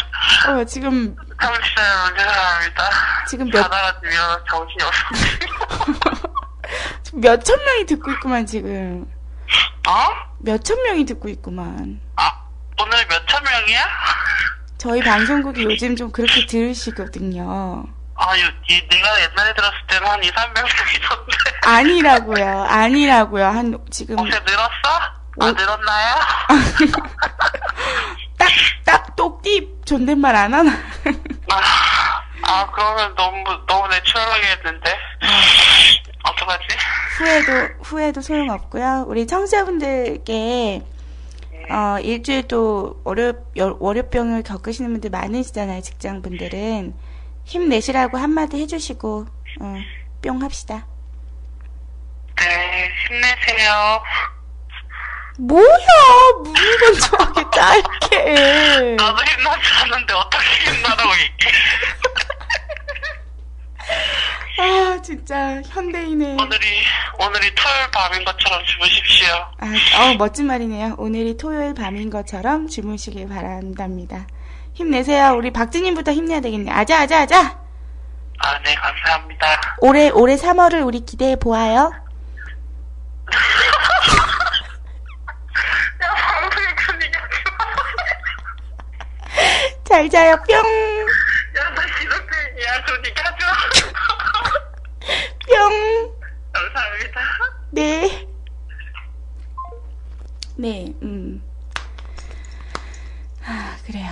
Speaker 4: 어, 지금,
Speaker 3: 죄송합니다.
Speaker 4: 지금 몇,
Speaker 3: 받아가지고 정신이 없어. [laughs]
Speaker 4: 몇천 명이 듣고 있구만, 지금.
Speaker 3: 어?
Speaker 4: 몇천 명이 듣고 있구만.
Speaker 3: 아, 오늘 몇천 명이야?
Speaker 4: 저희 방송국이 요즘 좀 그렇게 들으시거든요.
Speaker 3: 아, 유, 이, 내가 옛날에 들었을 때는 한 2, 300명 있었는데.
Speaker 4: 아니라고요, 아니라고요. 한, 지금,
Speaker 3: 혹시 늘었어? 아,
Speaker 4: 오-
Speaker 3: 늘었나요? [laughs]
Speaker 4: 딱, 딱, 똑띠 존댓말 안 하나?
Speaker 3: 아, 아, 그러면 너무, 너무 내추럴하게 했는데. 어떡하지?
Speaker 4: 후회도, 후회도 소용없고요. 우리 청취자분들께, 어, 일주일 또 월요, 열- 월요병을 겪으시는 분들 많으시잖아요, 직장분들은. 힘내시라고 한마디 해주시고, 어, 뿅 합시다.
Speaker 3: 네, 힘내세요.
Speaker 4: 뭐야! 무미건조하게 짧게. 예.
Speaker 3: 나도 힘나지 않는데 어떻게 힘나라고 얘기해. [laughs]
Speaker 4: 아, 진짜 현대인의
Speaker 3: 오늘이, 오늘이 토요일 밤인 것처럼 주무십시오.
Speaker 4: 아, 어, 멋진 말이네요. 오늘이 토요일 밤인 것처럼 주무시길 바란답니다. 힘내세요. 우리 박진님부터 힘내야 되겠네. 아자, 아자, 아자!
Speaker 3: 아, 네, 감사합니다.
Speaker 4: 올해, 올해 3월을 우리 기대해 보아요. [laughs]
Speaker 3: 야, 방송에 그런 얘기 하지 마.
Speaker 4: 잘 자요, 뿅!
Speaker 3: 야, 나 이렇게, 야, 그런 얘기 하지 마. [laughs]
Speaker 4: 뿅!
Speaker 3: 감사합니다.
Speaker 4: 네. 네, 음. 아, 그래요.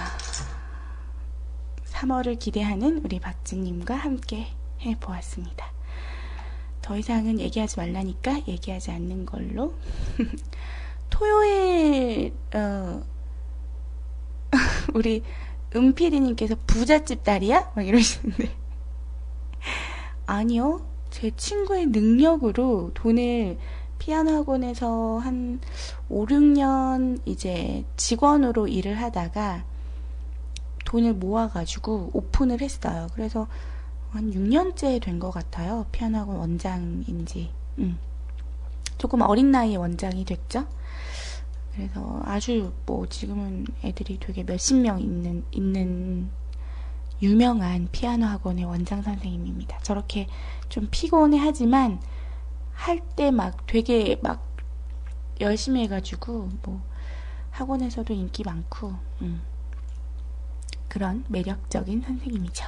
Speaker 4: 3월을 기대하는 우리 박진님과 함께 해보았습니다. 더 이상은 얘기하지 말라니까 얘기하지 않는 걸로. [laughs] 토요일, 어, [laughs] 우리 은피디님께서 부잣집 딸이야? 막 이러시는데. [laughs] 아니요. 제 친구의 능력으로 돈을 피아노 학원에서 한 5, 6년 이제 직원으로 일을 하다가 돈을 모아가지고 오픈을 했어요. 그래서 한 6년째 된 것 같아요. 피아노 학원 원장인지. 음. 조금 어린 나이에 원장이 됐죠. 그래서 아주 뭐 지금은 애들이 되게 몇십 명 있는, 있는 유명한 피아노 학원의 원장 선생님입니다. 저렇게 좀 피곤해 하지만 할 때 막 되게 막 열심히 해가지고 뭐 학원에서도 인기 많고 음. 그런 매력적인 선생님이죠.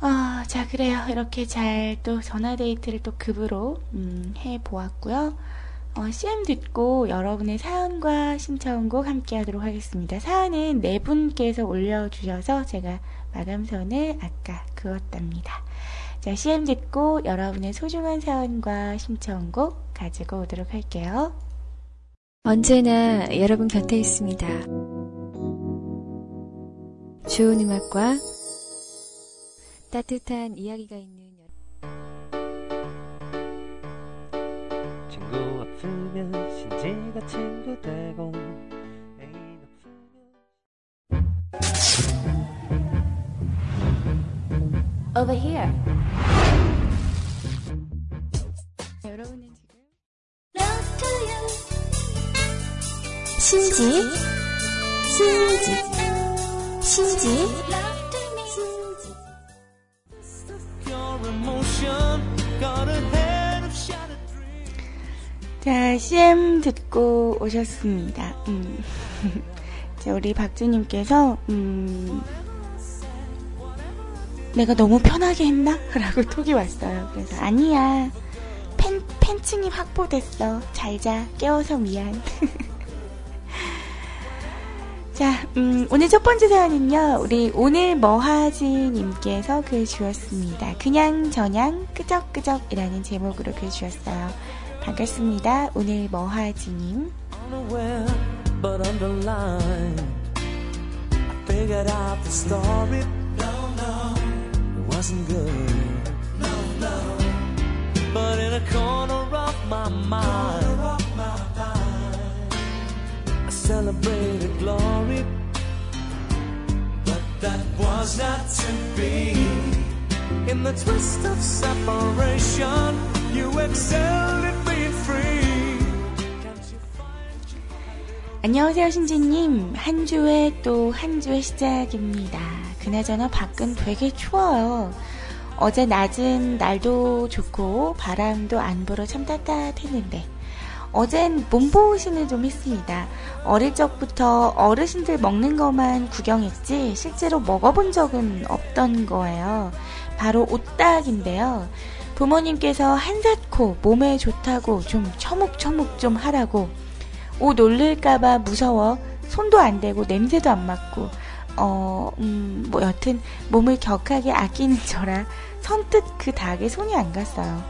Speaker 4: 아, 자 그래요. 이렇게 잘 또 전화 데이트를 또 급으로 음, 해 보았고요. 어, CM 듣고 여러분의 사연과 신청곡 함께 하도록 하겠습니다. 사연은 네 분께서 올려주셔서 제가 마감선을 아까 그었답니다. 자, CM 듣고 여러분의 소중한 사연과 신청곡 가지고 오도록 할게요.
Speaker 5: 언제나 여러분 곁에 있습니다. 좋은 음악과 따뜻한 이야기가 있는
Speaker 6: 친구 없으면 신지가 친구 되고 애인 없으면
Speaker 5: Over here.
Speaker 4: 여러분은 지금
Speaker 5: 신지, 신지, 신지,
Speaker 4: 자, CM 듣고 오셨습니다. 음. [laughs] 자, 우리 박주님께서, 음, 내가 너무 편하게 했나? [laughs] 라고 톡이 왔어요. 그래서, 아니야. 팬, 팬층이 확보됐어. 잘 자. 깨워서 미안. [laughs] 자, 음, 오늘 첫 번째 사연은요, 우리 오늘 뭐하지님께서 글 주었습니다. 그냥 저냥 끄적끄적이라는 제목으로 글 주었어요. 반갑습니다. 오늘 뭐하지님.
Speaker 6: unaware but underlined. I figured out the story. No, no, it wasn't good. No, no. But in a corner of my mind, I celebrated glory. But that was not to be. In the twist of separation, you excelled at being free.
Speaker 4: 안녕하세요, 신지님. 한 주에 또한 주의 시작입니다. 그나저나 밖은 되게 추워요. 어제 낮은 날도 좋고 바람도 안 불어 참 따뜻했는데 어젠 몸보신을 좀 했습니다. 어릴 적부터 어르신들 먹는 것만 구경했지 실제로 먹어본 적은 없던 거예요. 바로 오딱인데요. 부모님께서 한사코 몸에 좋다고 좀 처묵처묵 좀 하라고 옷 올릴까봐 무서워 손도 안 대고 냄새도 안 맡고 어, 음, 뭐 여튼 몸을 격하게 아끼는 저라 선뜻 그 닭에 손이 안 갔어요.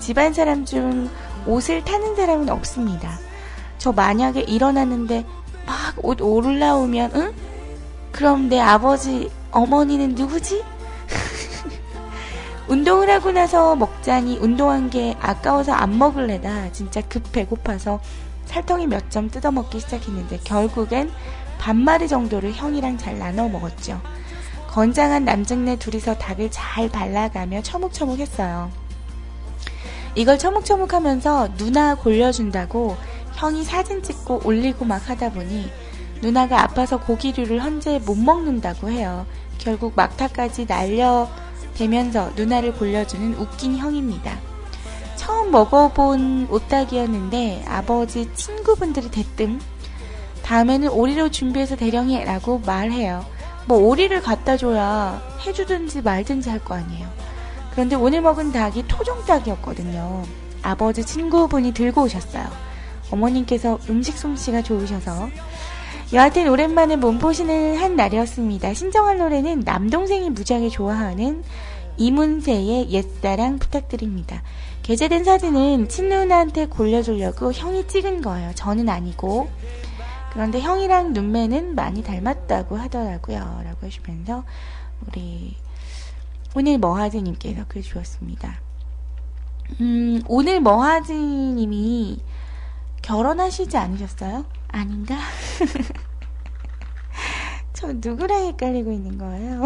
Speaker 4: 집안 사람 중 옷을 타는 사람은 없습니다. 저 만약에 일어났는데 막 옷 올라오면 응? 그럼 내 아버지 어머니는 누구지? [laughs] 운동을 하고 나서 먹자니 운동한 게 아까워서 안 먹을래다 진짜 급 배고파서 살덩이 몇 점 뜯어먹기 시작했는데 결국엔 반마리 정도를 형이랑 잘 나눠 먹었죠. 건장한 남증네 둘이서 닭을 잘 발라가며 처묵처묵했어요. 이걸 처묵처묵하면서 누나 골려준다고 형이 사진 찍고 올리고 막 하다 보니 누나가 아파서 고기류를 현재 못 먹는다고 해요. 결국 막타까지 날려대면서 누나를 골려주는 웃긴 형입니다. 처음 먹어본 오딱이었는데 아버지 친구분들이 대뜸 다음에는 오리로 준비해서 대령해 라고 말해요. 뭐 오리를 갖다 줘야 해주든지 말든지 할 거 아니에요. 그런데 오늘 먹은 닭이 토종닭이었거든요. 아버지 친구분이 들고 오셨어요. 어머님께서 음식 솜씨가 좋으셔서 여하튼 오랜만에 몸보신을 한 날이었습니다. 신청할 노래는 남동생이 무지하게 좋아하는 이문세의 옛사랑 부탁드립니다. 게재된 사진은 친누나한테 골려주려고 형이 찍은 거예요. 저는 아니고. 그런데 형이랑 눈매는 많이 닮았다고 하더라고요. 라고 하시면서 우리 오늘 머하지님께서 글 주었습니다. 음, 오늘 머하지님이 결혼하시지 않으셨어요? 아닌가? [laughs] 저 누구랑 헷갈리고 있는 거예요?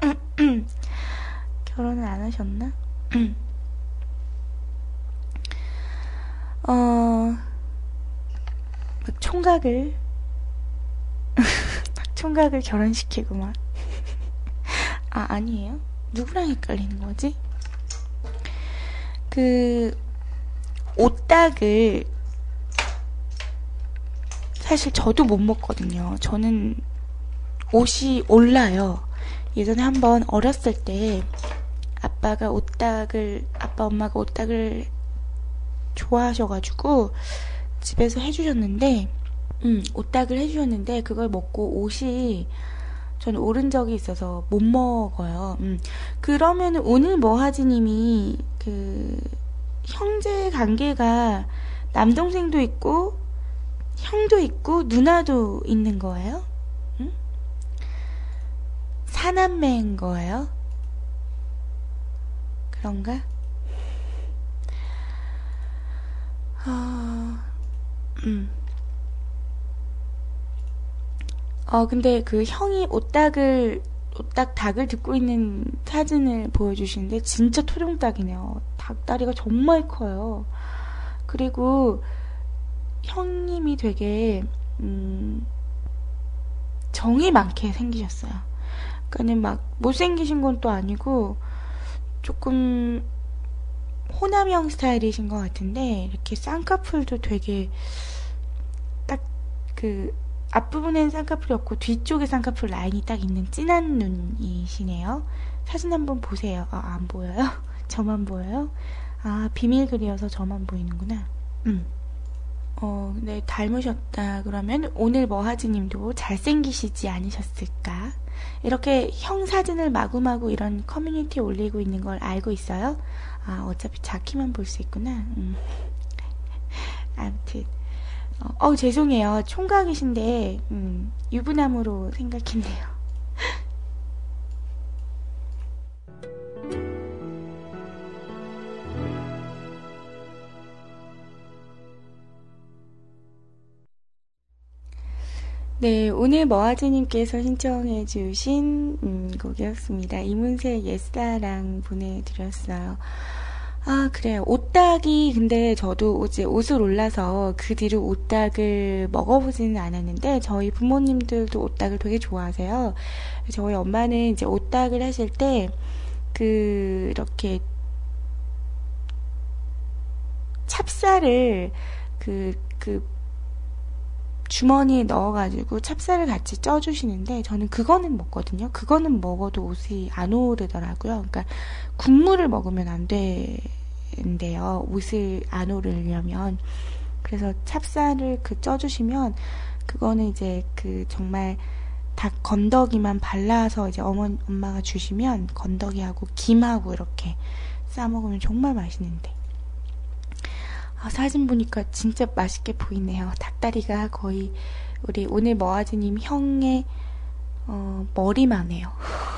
Speaker 4: [laughs] 결혼을 안 하셨나? [clears throat] 어, 막 총각을, [laughs] 막 총각을 결혼시키고 막. 아, 아니에요? 누구랑 헷갈리는 거지? 그, 오딱을, 사실 저도 못 먹거든요. 저는 옷이 올라요. 예전에 한번 어렸을 때 아빠가 오딱을, 아빠 엄마가 오딱을 좋아하셔가지고 집에서 해주셨는데, 음, 오딱을 해주셨는데 그걸 먹고 옷이 저는 오른 적이 있어서 못 먹어요. 음. 그러면 오늘 머하지님이 그 형제 관계가 남동생도 있고 형도 있고 누나도 있는 거예요? 응? 사남매인 거예요? 그런가? 아, 음. 어, 근데 그 형이 오딱을, 오딱 닭을 듣고 있는 사진을 보여주시는데 진짜 토종닭이네요. 닭다리가 정말 커요. 그리고 형님이 되게, 음, 정이 많게 생기셨어요. 그러니까는 막 못생기신 건 또 아니고 조금 호남형 스타일이신 것 같은데 이렇게 쌍꺼풀도 되게 딱 그 앞부분에는 쌍꺼풀이 없고 뒤쪽에 쌍꺼풀 라인이 딱 있는 진한 눈이시네요. 사진 한번 보세요. 아, 안 보여요? [laughs] 저만 보여요? 아, 비밀 글이어서 저만 보이는구나. 음. 어, 네, 닮으셨다. 그러면 오늘 머하지님도 잘생기시지 않으셨을까? 이렇게 형 사진을 마구마구 이런 커뮤니티에 올리고 있는 걸 알고 있어요? 아, 어차피 자키만 볼 수 있구나. 음. [laughs] 아무튼. 어, 어, 죄송해요. 총각이신데, 음, 유부남으로 생각했네요. [laughs] 네, 오늘 머아지님께서 신청해 주신 음, 곡이었습니다. 이문세 옛사랑 보내드렸어요. 아, 그래요. 오딱이, 근데 저도 이제 옷을 올라서 그 뒤로 오딱을 먹어보지는 않았는데, 저희 부모님들도 오딱을 되게 좋아하세요. 저희 엄마는 이제 오딱을 하실 때, 그, 이렇게, 찹쌀을, 그, 그, 주머니에 넣어가지고 찹쌀을 같이 쪄주시는데 저는 그거는 먹거든요. 그거는 먹어도 옷이 안 오르더라고요. 그러니까 국물을 먹으면 안 된대요. 옷을 안 오르려면. 그래서 찹쌀을 그 쪄주시면 그거는 이제 그 정말 닭 건더기만 발라서 이제 어머 엄마가 주시면 건더기하고 김하고 이렇게 싸 먹으면 정말 맛있는데. 아, 사진 보니까 진짜 맛있게 보이네요. 닭다리가 거의 우리 오늘 머아지님 형의 어, 머리만 해요.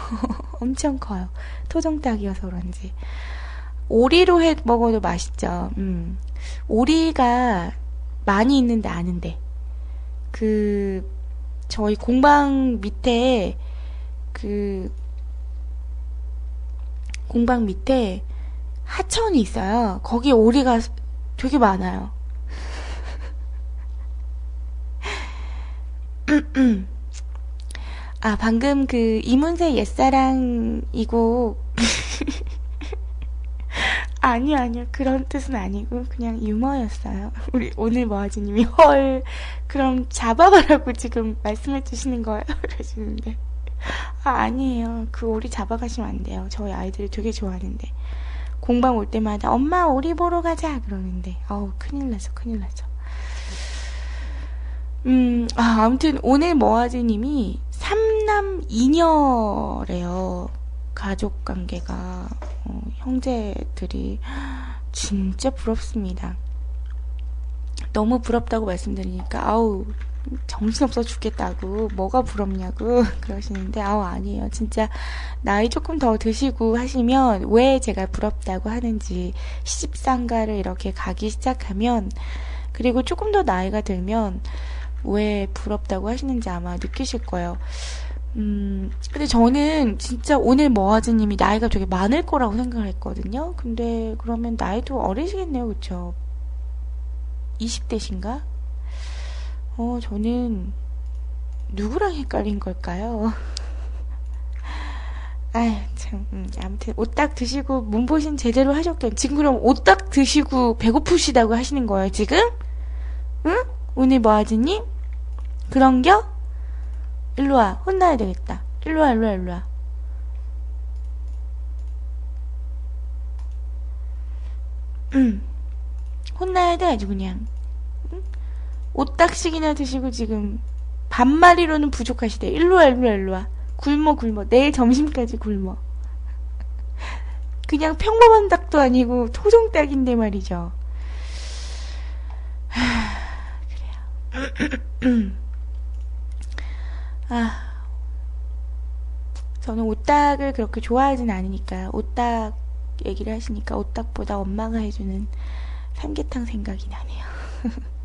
Speaker 4: [laughs] 엄청 커요. 토종닭이어서 그런지. 오리로 해 먹어도 맛있죠. 음. 오리가 많이 있는데 아는데. 그, 저희 공방 밑에, 그, 공방 밑에 하천이 있어요. 거기 오리가 되게 많아요. [clears throat] 아, 방금 그 이문세 옛사랑이고 [laughs] 아니요, 아니요. 그런 뜻은 아니고 그냥 유머였어요. 우리 오늘 뭐하지님이 헐 그럼 잡아가라고 지금 말씀해 주시는 거예요? [laughs] 그러시는데 아, 아니에요. 그 오리 잡아가시면 안 돼요. 저희 아이들이 되게 좋아하는데 공방 올 때마다 엄마 오리 보러 가자 그러는데 어우 큰일 나죠, 큰일 나죠. 음, 아, 아무튼 오늘 뭐하지님이 삼남 이녀래요. 가족 관계가 어, 형제들이 진짜 부럽습니다. 너무 부럽다고 말씀드리니까 아우 정신없어 죽겠다고 뭐가 부럽냐고 [laughs] 그러시는데 아우 아니에요. 진짜 나이 조금 더 드시고 하시면 왜 제가 부럽다고 하는지 시집상가를 이렇게 가기 시작하면 그리고 조금 더 나이가 들면 왜 부럽다고 하시는지 아마 느끼실 거예요. 음, 근데 저는 진짜 오늘 머하즈님이 나이가 되게 많을 거라고 생각을 했거든요. 근데 그러면 나이도 어리시겠네요, 그쵸? 20대신가? 어, 저는 누구랑 헷갈린 걸까요? [laughs] 아휴, 참, 음, 아무튼, 오딱 드시고, 몸보신 제대로 하셨겠, 지금 그럼 오딱 드시고 배고프시다고 하시는 거예요, 지금? 응? 오늘 뭐 하지님? 그런겨? 일로와, 혼나야 되겠다. 일로와, 일로와, 일로와. 음, 혼나야 돼, 아주 그냥. 응? 오딱씩이나 드시고 지금 반마리로는 부족하시대. 일로와, 일로와, 일로와. 굶어, 굶어. 내일 점심까지 굶어. 그냥 평범한 닭도 아니고 토종 닭인데 말이죠. 하, 그래요. [clears throat] 아, 저는 오딱을 그렇게 좋아하진 않으니까 오딱 얘기를 하시니까 오딱보다 엄마가 해주는 삼계탕 생각이 나네요. [laughs]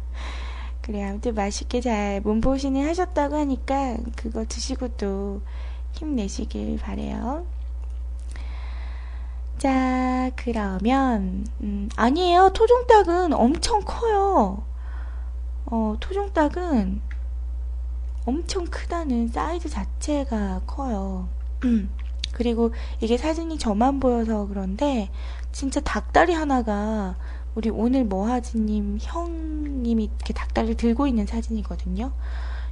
Speaker 4: 그래 아무튼 맛있게 잘 몸보신을 하셨다고 하니까 그거 드시고 또 힘내시길 바래요. 자 그러면 음, 아니에요 토종닭은 엄청 커요. 어 토종닭은 엄청 크다는 사이즈 자체가 커요. [clears throat] 그리고 이게 사진이 저만 보여서 그런데 진짜 닭다리 하나가 우리 오늘 뭐하지님 형님이 이렇게 닭다리를 들고 있는 사진이거든요.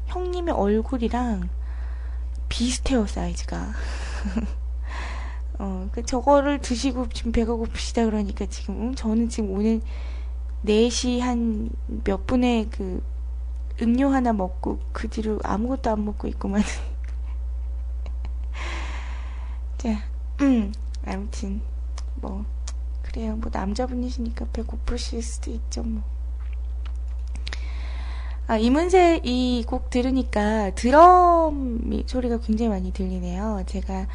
Speaker 4: 형님의 얼굴이랑 비슷해요 사이즈가. [laughs] 어, 그 저거를 드시고 지금 배가 고프시다 그러니까 지금 음, 저는 지금 오늘 4시 한 몇 분에 그 음료 하나 먹고 그 뒤로 아무것도 안 먹고 있구만. [laughs] 자, 음, 아무튼 뭐 그래요. 뭐 남자분이시니까 배고프실 수도 있죠. 뭐. 아, 이문세 이 곡 들으니까 드럼 소리가 굉장히 많이 들리네요. 제가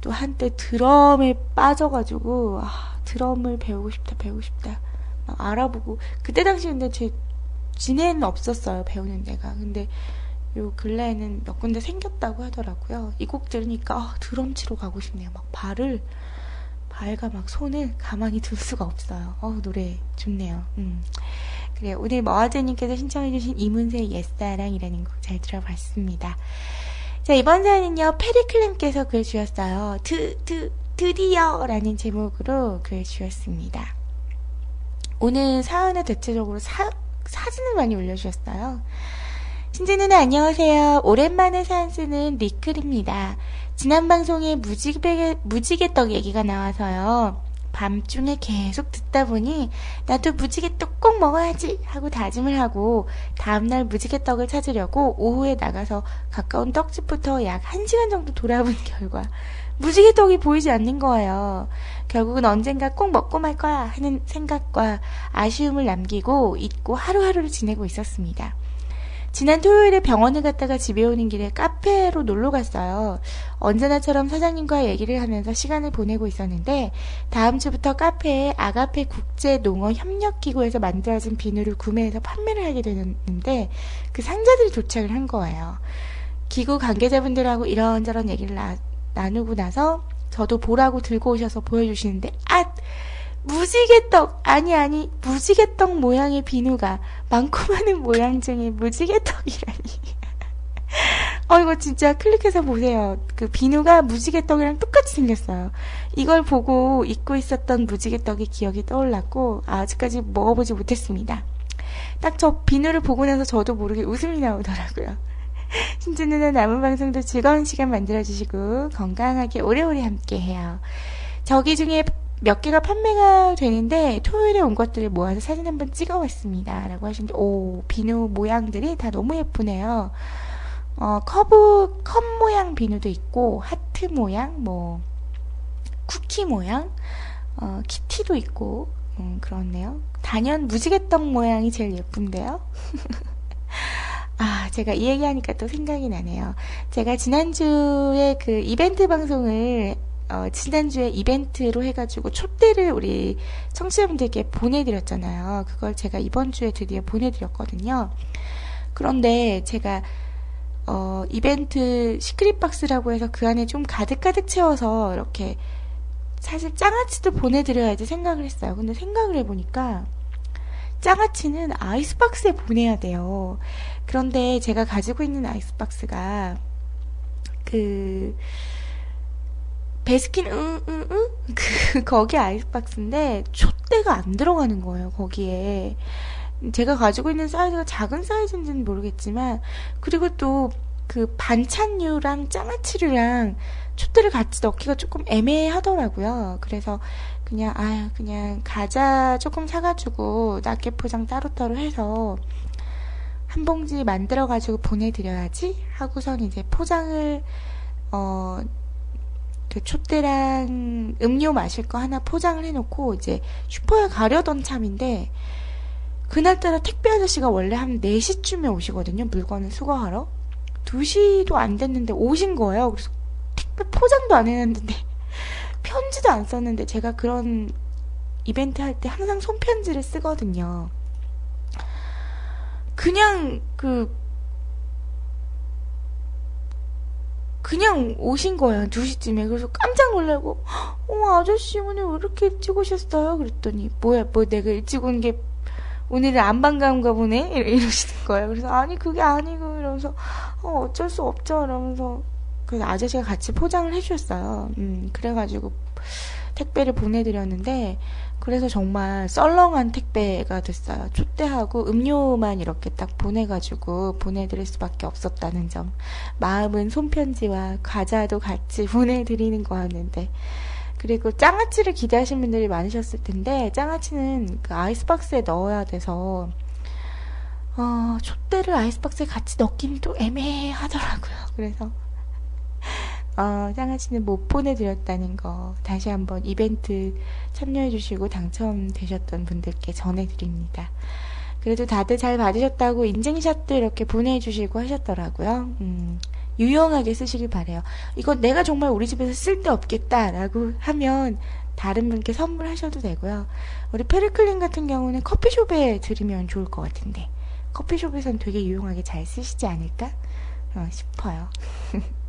Speaker 4: 또 한때 드럼에 빠져가지고 아, 드럼을 배우고 싶다, 배우고 싶다. 막 알아보고 그때 당시 근데 제 진해는 없었어요 배우는 데가. 근데 요 근래에는 몇 군데 생겼다고 하더라고요. 이 곡 들으니까 아, 드럼 치러 가고 싶네요. 막 발을 발과 막 손을 가만히 둘 수가 없어요. 어 노래 좋네요. 음. 그래 오늘 머아제님께서 신청해주신 이문세의 옛사랑이라는 곡 잘 들어봤습니다. 자 이번 사연은요 페리클램께서 글 주셨어요. 드, 드, 드디어 라는 제목으로 글 주셨습니다. 오늘 사연에 대체적으로 사, 사진을 많이 올려주셨어요. 신지 누나 안녕하세요. 오랜만에 사연 쓰는 리클입니다. 지난 방송에 무지개, 무지개떡 얘기가 나와서요. 밤중에 계속 듣다 보니 나도 무지개떡 꼭 먹어야지 하고 다짐을 하고 다음날 무지개떡을 찾으려고 오후에 나가서 가까운 떡집부터 약 1시간 정도 돌아본 [laughs] 결과 무지개떡이 보이지 않는 거예요. 결국은 언젠가 꼭 먹고 말 거야 하는 생각과 아쉬움을 남기고 잊고 하루하루를 지내고 있었습니다. 지난 토요일에 병원을 갔다가 집에 오는 길에 카페로 놀러 갔어요. 언제나처럼 사장님과 얘기를 하면서 시간을 보내고 있었는데 다음 주부터 카페에 아가페 국제 농어 협력 기구에서 만들어진 비누를 구매해서 판매를 하게 되는데 그 상자들이 도착을 한 거예요. 기구 관계자분들하고 이런저런 얘기를 나, 나누고 나서 저도 보라고 들고 오셔서 보여주시는데 아 무지개떡 아니 아니 무지개떡 모양의 비누가 많고 많은 모양 중에 무지개떡이라니. [laughs] 어 이거 진짜 클릭해서 보세요. 그 비누가 무지개떡이랑 똑같이 생겼어요. 이걸 보고 잊고 있었던 무지개떡의 기억이 떠올랐고 아직까지 먹어보지 못했습니다. 딱 저 비누를 보고 나서 저도 모르게 웃음이 나오더라고요. [laughs] 신주 누나 남은 방송도 즐거운 시간 만들어주시고 건강하게 오래오래 함께해요. 저기 중에 몇 개가 판매가 되는데 토요일에 온 것들을 모아서 사진 한번 찍어봤습니다. 라고 하시는데 오 비누 모양들이 다 너무 예쁘네요. 어, 커브 컵 모양 비누도 있고 하트 모양 뭐 쿠키 모양 어, 키티도 있고 음, 그렇네요. 단연 무지개떡 모양이 제일 예쁜데요. [laughs] 아, 제가 이 얘기하니까 또 생각이 나네요. 제가 지난주에 그 이벤트 방송을 어, 지난주에 이벤트로 해가지고 촛대를 우리 청취자분들께 보내드렸잖아요. 그걸 제가 이번 주에 드디어 보내드렸거든요. 그런데 제가 어, 이벤트 시크릿 박스라고 해서 그 안에 좀 가득가득 채워서 이렇게 사실 장아찌도 보내드려야지 생각을 했어요. 근데 생각을 해보니까 장아찌는 아이스박스에 보내야 돼요. 그런데 제가 가지고 있는 아이스박스가 그 베스킨 응응응? 그 [laughs] 거기 아이스박스인데 촛대가 안 들어가는 거예요 거기에. 제가 가지고 있는 사이즈가 작은 사이즈인지는 모르겠지만 그리고 또 그 반찬류랑 장아찌류랑 촛대를 같이 넣기가 조금 애매하더라고요. 그래서 그냥 아 그냥 과자 조금 사가지고 낱개 포장 따로따로 해서 한 봉지 만들어가지고 보내드려야지 하고선 이제 포장을 어 그 촛대랑 음료 마실 거 하나 포장을 해놓고 이제 슈퍼에 가려던 참인데 그날따라 택배 아저씨가 원래 한 4시쯤에 오시거든요. 물건을 수거하러. 2시도 안 됐는데 오신 거예요. 그래서 택배 포장도 안 해놨는데 [laughs] 편지도 안 썼는데 제가 그런 이벤트 할 때 항상 손편지를 쓰거든요. 그냥 그 그냥 오신 거예요. 2시쯤에. 그래서 깜짝 놀라고, 어, 아저씨 오늘 왜 이렇게 일찍 오셨어요? 그랬더니, 뭐야, 뭐 내가 일찍 온 게 오늘은 안 반가운가 보네? 이러시는 거예요. 그래서, 아니, 그게 아니고, 이러면서, 어, 어쩔 수 없죠. 이러면서, 그래서 아저씨가 같이 포장을 해주셨어요. 음, 그래가지고, 택배를 보내드렸는데, 그래서 정말 썰렁한 택배가 됐어요. 촛대하고 음료만 이렇게 딱 보내가지고 보내드릴 수밖에 없었다는 점. 마음은 손편지와 과자도 같이 [laughs] 보내드리는 거였는데. 그리고 장아찌를 기대하신 분들이 많으셨을 텐데, 장아찌는 그 아이스박스에 넣어야 돼서, 어, 촛대를 아이스박스에 같이 넣기는 또 애매하더라고요. 그래서, 어, 장아찌는 못 보내드렸다는 거 다시 한번 이벤트 참여해주시고 당첨되셨던 분들께 전해드립니다. 그래도 다들 잘 받으셨다고 인증샷도 이렇게 보내주시고 하셨더라고요. 음, 유용하게 쓰시길 바래요. 이거 내가 정말 우리 집에서 쓸데 없겠다라고 하면 다른 분께 선물하셔도 되고요. 우리 페르클린 같은 경우는 커피숍에 드리면 좋을 것 같은데 커피숍에선 되게 유용하게 잘 쓰시지 않을까 어, 싶어요. [laughs]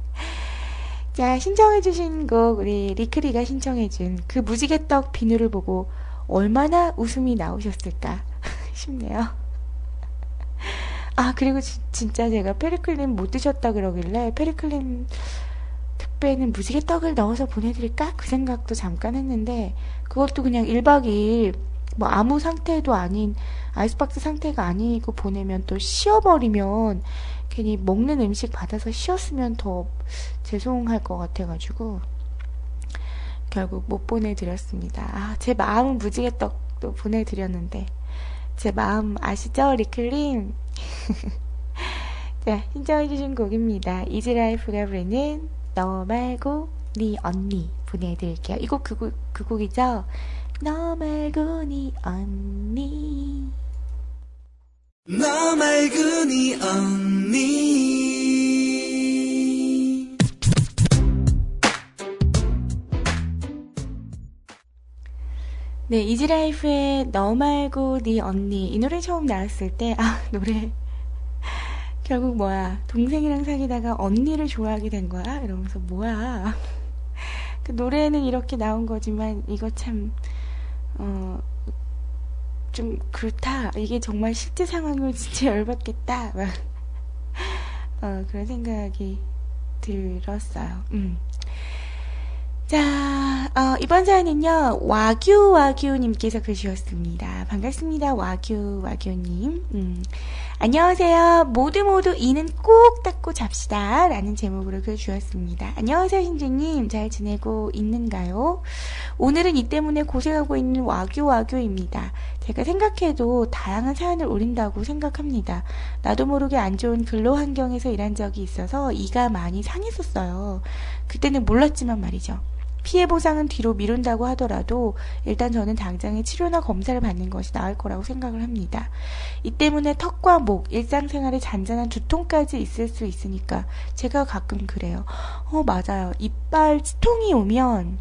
Speaker 4: 자, 신청해주신 곡, 우리 리크리가 신청해준 그 무지개떡 비누를 보고 얼마나 웃음이 나오셨을까 [laughs] 싶네요. 아, 그리고 지, 진짜 제가 페리클린 못 드셨다 그러길래 페리클린 택배는 무지개떡을 넣어서 보내드릴까? 그 생각도 잠깐 했는데 그것도 그냥 1박 2일 뭐 아무 상태도 아닌 아이스박스 상태가 아니고 보내면 또 쉬어버리면 괜히 먹는 음식 받아서 쉬었으면 더 죄송할 것 같아가지고 결국 못 보내드렸습니다. 아, 제 마음은 무지개떡도 보내드렸는데 제 마음 아시죠, 리클님? [laughs] 자, 신청해주신 곡입니다. 이즈라이프가 부르는 너 말고 네 언니 보내드릴게요. 이 곡 그, 곡, 그 곡이죠? 너 말고 니 언니.
Speaker 6: 너 말고 니 언니.
Speaker 4: 네 이지라이프의 너 말고 니 언니. 이 노래 처음 나왔을 때 아 노래. 결국 뭐야? 동생이랑 사귀다가 언니를 좋아하게 된 거야? 이러면서 뭐야? 그 노래는 이렇게 나온 거지만 이거 참 어, 좀 그렇다 이게 정말 실제 상황을 진짜 열받겠다 막 [laughs] 어, 그런 생각이 들었어요. 음. 자, 어, 이번 사연은요, 와규, 와규님께서 글 주셨습니다. 반갑습니다, 와규, 와규님. 음. 안녕하세요. 모두 모두 이는 꼭 닦고 잡시다. 라는 제목으로 글 주셨습니다. 안녕하세요, 신주님. 잘 지내고 있는가요? 오늘은 이 때문에 고생하고 있는 와규, 와규입니다. 제가 생각해도 다양한 사연을 올린다고 생각합니다. 나도 모르게 안 좋은 근로 환경에서 일한 적이 있어서 이가 많이 상했었어요. 그때는 몰랐지만 말이죠. 피해 보상은 뒤로 미룬다고 하더라도 일단 저는 당장에 치료나 검사를 받는 것이 나을 거라고 생각을 합니다. 이 때문에 턱과 목, 일상생활에 잔잔한 두통까지 있을 수 있으니까 제가 가끔 그래요. 어, 맞아요. 이빨 치통이 오면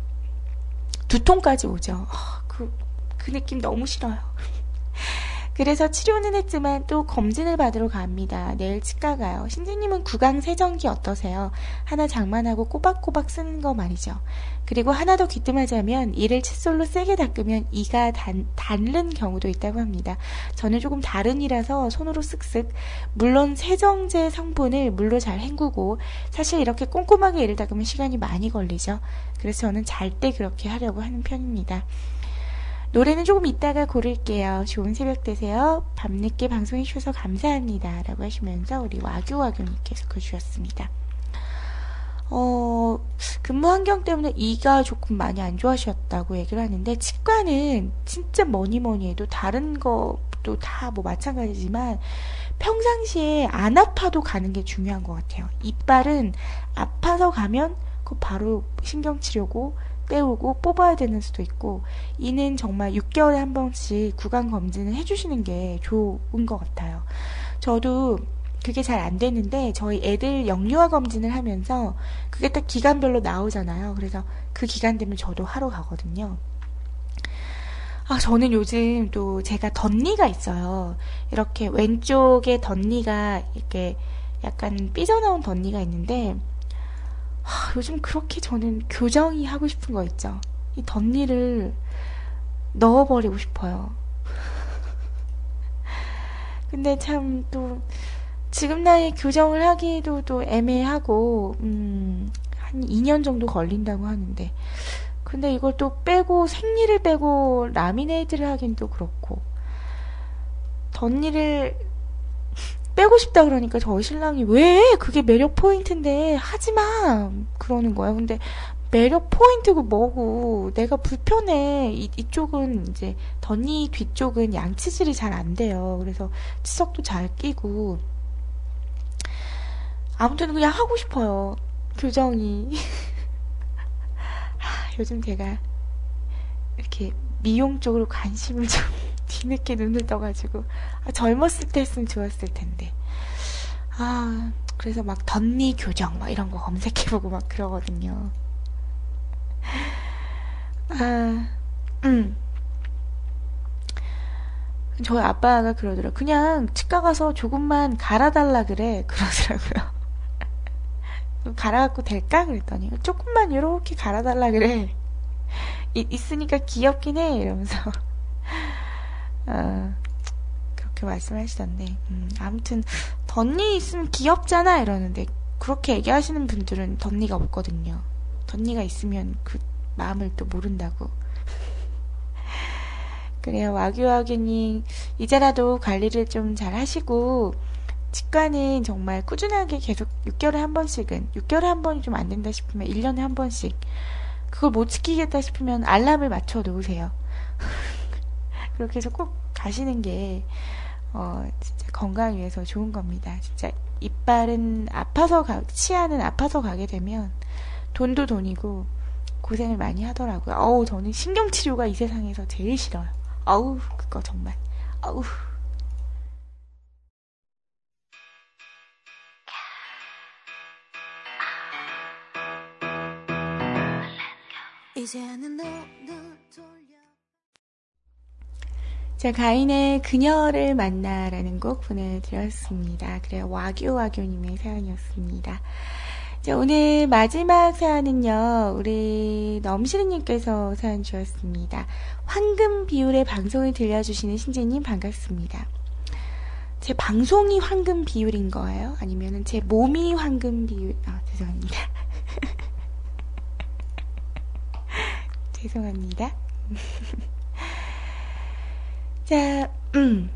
Speaker 4: 두통까지 오죠. 그, 그 느낌 너무 싫어요. [laughs] 그래서 치료는 했지만 또 검진을 받으러 갑니다. 내일 치과 가요. 신지님은 구강 세정기 어떠세요? 하나 장만하고 꼬박꼬박 쓰는 거 말이죠. 그리고 하나 더 귀뜸하자면 이를 칫솔로 세게 닦으면 이가 단, 닳는 경우도 있다고 합니다. 저는 조금 다른 이라서 손으로 쓱쓱 물론 세정제 성분을 물로 잘 헹구고 사실 이렇게 꼼꼼하게 이를 닦으면 시간이 많이 걸리죠. 그래서 저는 잘 때 그렇게 하려고 하는 편입니다. 노래는 조금 이따가 고를게요. 좋은 새벽 되세요. 밤늦게 방송해 주셔서 감사합니다. 라고 하시면서 우리 와규와규님께서 글 주셨습니다. 어, 근무 환경 때문에 이가 조금 많이 안 좋아하셨다고 얘기를 하는데, 치과는 진짜 뭐니 뭐니 해도 다른 것도 다 뭐 마찬가지지만, 평상시에 안 아파도 가는 게 중요한 것 같아요. 이빨은 아파서 가면 그 바로 신경치료고, 때우고 뽑아야 되는 수도 있고 이는 정말 6개월에 한 번씩 구강 검진을 해주시는 게 좋은 것 같아요. 저도 그게 잘 안 되는데 저희 애들 영유아 검진을 하면서 그게 딱 기간별로 나오잖아요. 그래서 그 기간 되면 저도 하러 가거든요. 아, 저는 요즘 또 제가 덧니가 있어요. 이렇게 왼쪽에 덧니가 이렇게 약간 삐져나온 덧니가 있는데 하, 요즘 그렇게 저는 교정이 하고 싶은 거 있죠. 이 덧니를 넣어버리고 싶어요. [laughs] 근데 참 또 지금 나이에 교정을 하기도 또 애매하고 음, 한 2년 정도 걸린다고 하는데. 근데 이걸 또 빼고 생리를 빼고 라미네이트를 하긴 또 그렇고. 덧니를 빼고 싶다 그러니까 저희 신랑이 왜? 그게 매력 포인트인데. 하지마. 그러는 거예요. 근데 매력 포인트고 뭐고 내가 불편해. 이, 이쪽은 이제 덧니 뒤쪽은 양치질이 잘 안 돼요. 그래서 치석도 잘 끼고 아무튼 그냥 하고 싶어요. 교정이. [laughs] 요즘 제가 이렇게 미용 쪽으로 관심을 좀 [laughs] 뒤늦게 눈을 떠가지고 아, 젊었을 때 했으면 좋았을 텐데. 아 그래서 막 덧니 교정 막 이런 거 검색해보고 막 그러거든요. 아 음. 저희 아빠가 그러더라고요 그냥 치과 가서 조금만 갈아달라 그래. [laughs] 그러더라고요 갈아갖고 될까? 그랬더니 조금만 이렇게 갈아달라 그래. 있으니까 귀엽긴 해. 이러면서. [laughs] 어, 그렇게 말씀하시던데. 음, 아무튼 덧니 있으면 귀엽잖아. 이러는데 그렇게 얘기하시는 분들은 덧니가 없거든요. 덧니가 있으면 그 마음을 또 모른다고. [laughs] 그래요. 와규와규님 이제라도 관리를 좀 잘 하시고 치과는 정말 꾸준하게 계속 6개월에 한 번씩은 6개월에 한 번이 좀 안 된다 싶으면 1년에 한 번씩 그걸 못 지키겠다 싶으면 알람을 맞춰 놓으세요. [laughs] 그렇게 해서 꼭 가시는 게, 어, 진짜 건강 위해서 좋은 겁니다. 진짜 이빨은 아파서 가, 치아는 아파서 가게 되면 돈도 돈이고 고생을 많이 하더라고요. 어우, 저는 신경치료가 이 세상에서 제일 싫어요. 어우, 그거 정말. 어우.
Speaker 5: 이제는 너, 너.
Speaker 4: 자, 가인의 그녀를 만나라는 곡 보내드렸습니다. 그래요. 와규와규님의 사연이었습니다. 자, 오늘 마지막 사연은요, 우리 넘시르님께서 사연 주셨습니다. 황금 비율의 방송을 들려주시는 신재님 반갑습니다. 제 방송이 황금 비율인 거예요? 아니면 제 몸이 황금 비율, 아, 죄송합니다. 죄송합니다. [laughs] 자, 음.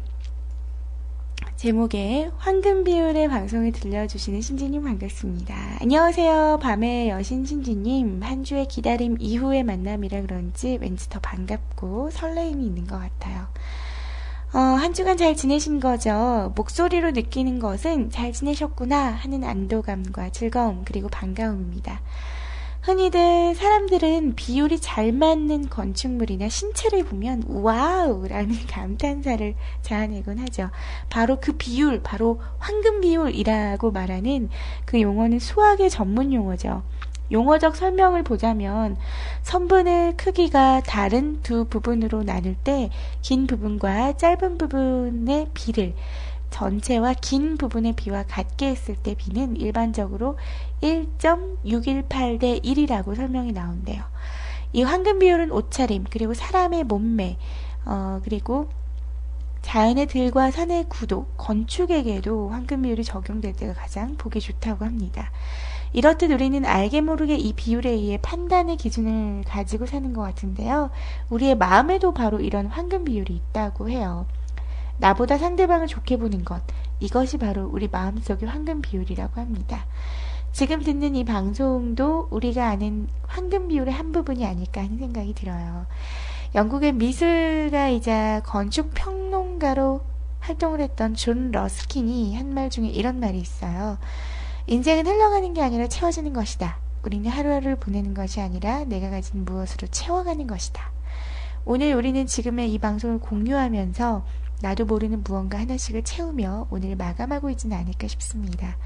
Speaker 4: 제목에 황금 비율의 방송을 들려주시는 신지님 반갑습니다. 안녕하세요. 밤의 여신 신지님. 한 주의 기다림 이후의 만남이라 그런지 왠지 더 반갑고 설레임이 있는 것 같아요. 어, 한 주간 잘 지내신 거죠? 목소리로 느끼는 것은 잘 지내셨구나 하는 안도감과 즐거움 그리고 반가움입니다. 흔히들 사람들은 비율이 잘 맞는 건축물이나 신체를 보면 와우라는 [laughs] 감탄사를 자아내곤 하죠. 바로 그 비율, 바로 황금 비율이라고 말하는 그 용어는 수학의 전문 용어죠. 용어적 설명을 보자면 선분을 크기가 다른 두 부분으로 나눌 때 긴 부분과 짧은 부분의 비를 전체와 긴 부분의 비와 같게 했을 때 비는 일반적으로 1.618 대 1이라고 설명이 나온대요. 이 황금 비율은 옷차림, 그리고 사람의 몸매, 어, 그리고 자연의 들과 산의 구도, 건축에게도 황금 비율이 적용될 때가 가장 보기 좋다고 합니다. 이렇듯 우리는 알게 모르게 이 비율에 의해 판단의 기준을 가지고 사는 것 같은데요. 우리의 마음에도 바로 이런 황금 비율이 있다고 해요. 나보다 상대방을 좋게 보는 것, 이것이 바로 우리 마음속의 황금 비율이라고 합니다. 지금 듣는 이 방송도 우리가 아는 황금 비율의 한 부분이 아닐까 하는 생각이 들어요. 영국의 미술가이자 건축 평론가로 활동을 했던 존 러스킨이 한 말 중에 이런 말이 있어요. 인생은 흘러가는 게 아니라 채워지는 것이다. 우리는 하루하루를 보내는 것이 아니라 내가 가진 무엇으로 채워가는 것이다. 오늘 우리는 지금의 이 방송을 공유하면서 나도 모르는 무언가 하나씩을 채우며 오늘 마감하고 있지는 않을까 싶습니다.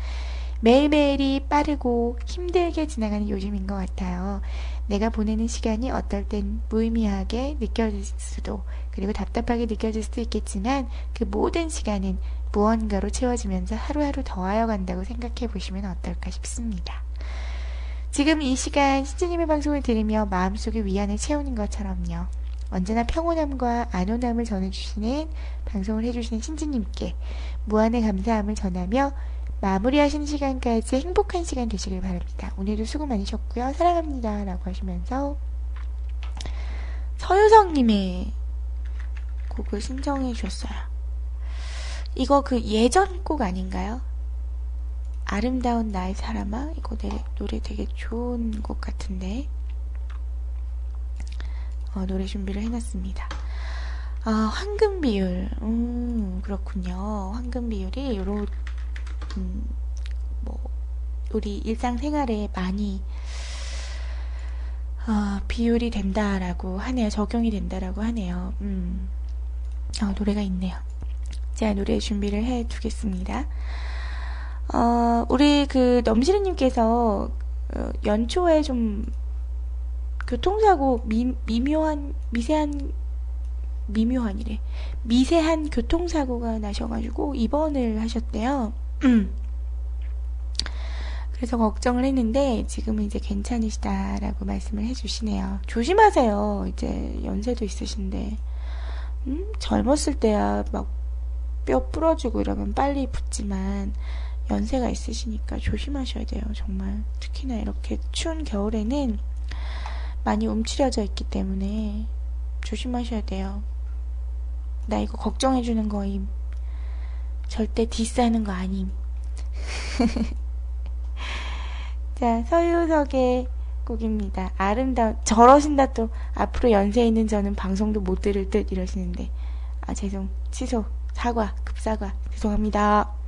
Speaker 4: 매일매일이 빠르고 힘들게 지나가는 요즘인 것 같아요. 내가 보내는 시간이 어떨 땐 무의미하게 느껴질 수도, 그리고 답답하게 느껴질 수도 있겠지만, 그 모든 시간은 무언가로 채워지면서 하루하루 더하여 간다고 생각해 보시면 어떨까 싶습니다. 지금 이 시간 신지님의 방송을 들으며 마음속에 위안을 채우는 것처럼요. 언제나 평온함과 안온함을 전해주시는 방송을 해주시는 신지님께 무한의 감사함을 전하며 마무리하시는 시간까지 행복한 시간 되시길 바랍니다. 오늘도 수고 많으셨고요. 사랑합니다. 라고 하시면서 서유성님의 곡을 신청해 주셨어요. 이거 그 예전 곡 아닌가요? 아름다운 나의 사람아? 이거 내, 노래 되게 좋은 곡 같은데. 어, 노래 준비를 해놨습니다. 아, 황금 비율. 음, 그렇군요. 황금 비율이 요런 음, 뭐 우리 일상생활에 많이 어, 비율이 된다라고 하네요. 적용이 된다라고 하네요. 음, 어, 노래가 있네요. 제가 노래 준비를 해 두겠습니다. 어, 우리 그 넘시르님께서 어, 연초에 좀 교통사고 미, 미묘한 미세한 미묘한이래 미세한 교통사고가 나셔가지고 입원을 하셨대요. 음. 그래서 걱정을 했는데 지금은 이제 괜찮으시다라고 말씀을 해주시네요. 조심하세요. 이제 연세도 있으신데 음? 젊었을 때야 막 뼈 부러지고 이러면 빨리 붙지만 연세가 있으시니까 조심하셔야 돼요. 정말 특히나 이렇게 추운 겨울에는 많이 움츠려져 있기 때문에 조심하셔야 돼요. 나 이거 걱정해주는 거임. 절대 디스하는 거 아님. [laughs] 자, 서유석의 곡입니다. 아름다운, 저러신다 또, 앞으로 연세 있는 저는 방송도 못 들을 듯 이러시는데. 아, 죄송. 취소. 사과. 급사과. 죄송합니다.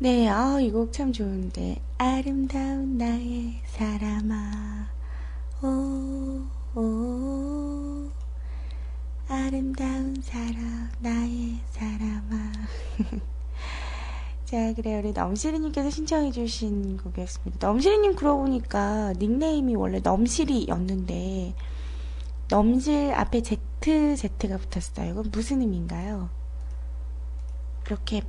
Speaker 4: 네, 아, 이 곡 참 좋은데. 아름다운 나의 사람아, 오, 오, 아름다운 사람, 나의 사람아. [laughs] 자, 그래요. 우리 넘시리님께서 신청해주신 곡이었습니다. 넘시리님 그러고 보니까 닉네임이 원래 넘시리였는데, 넘실 앞에 ZZ가 붙었어요. 이건 무슨 의미인가요? 이렇게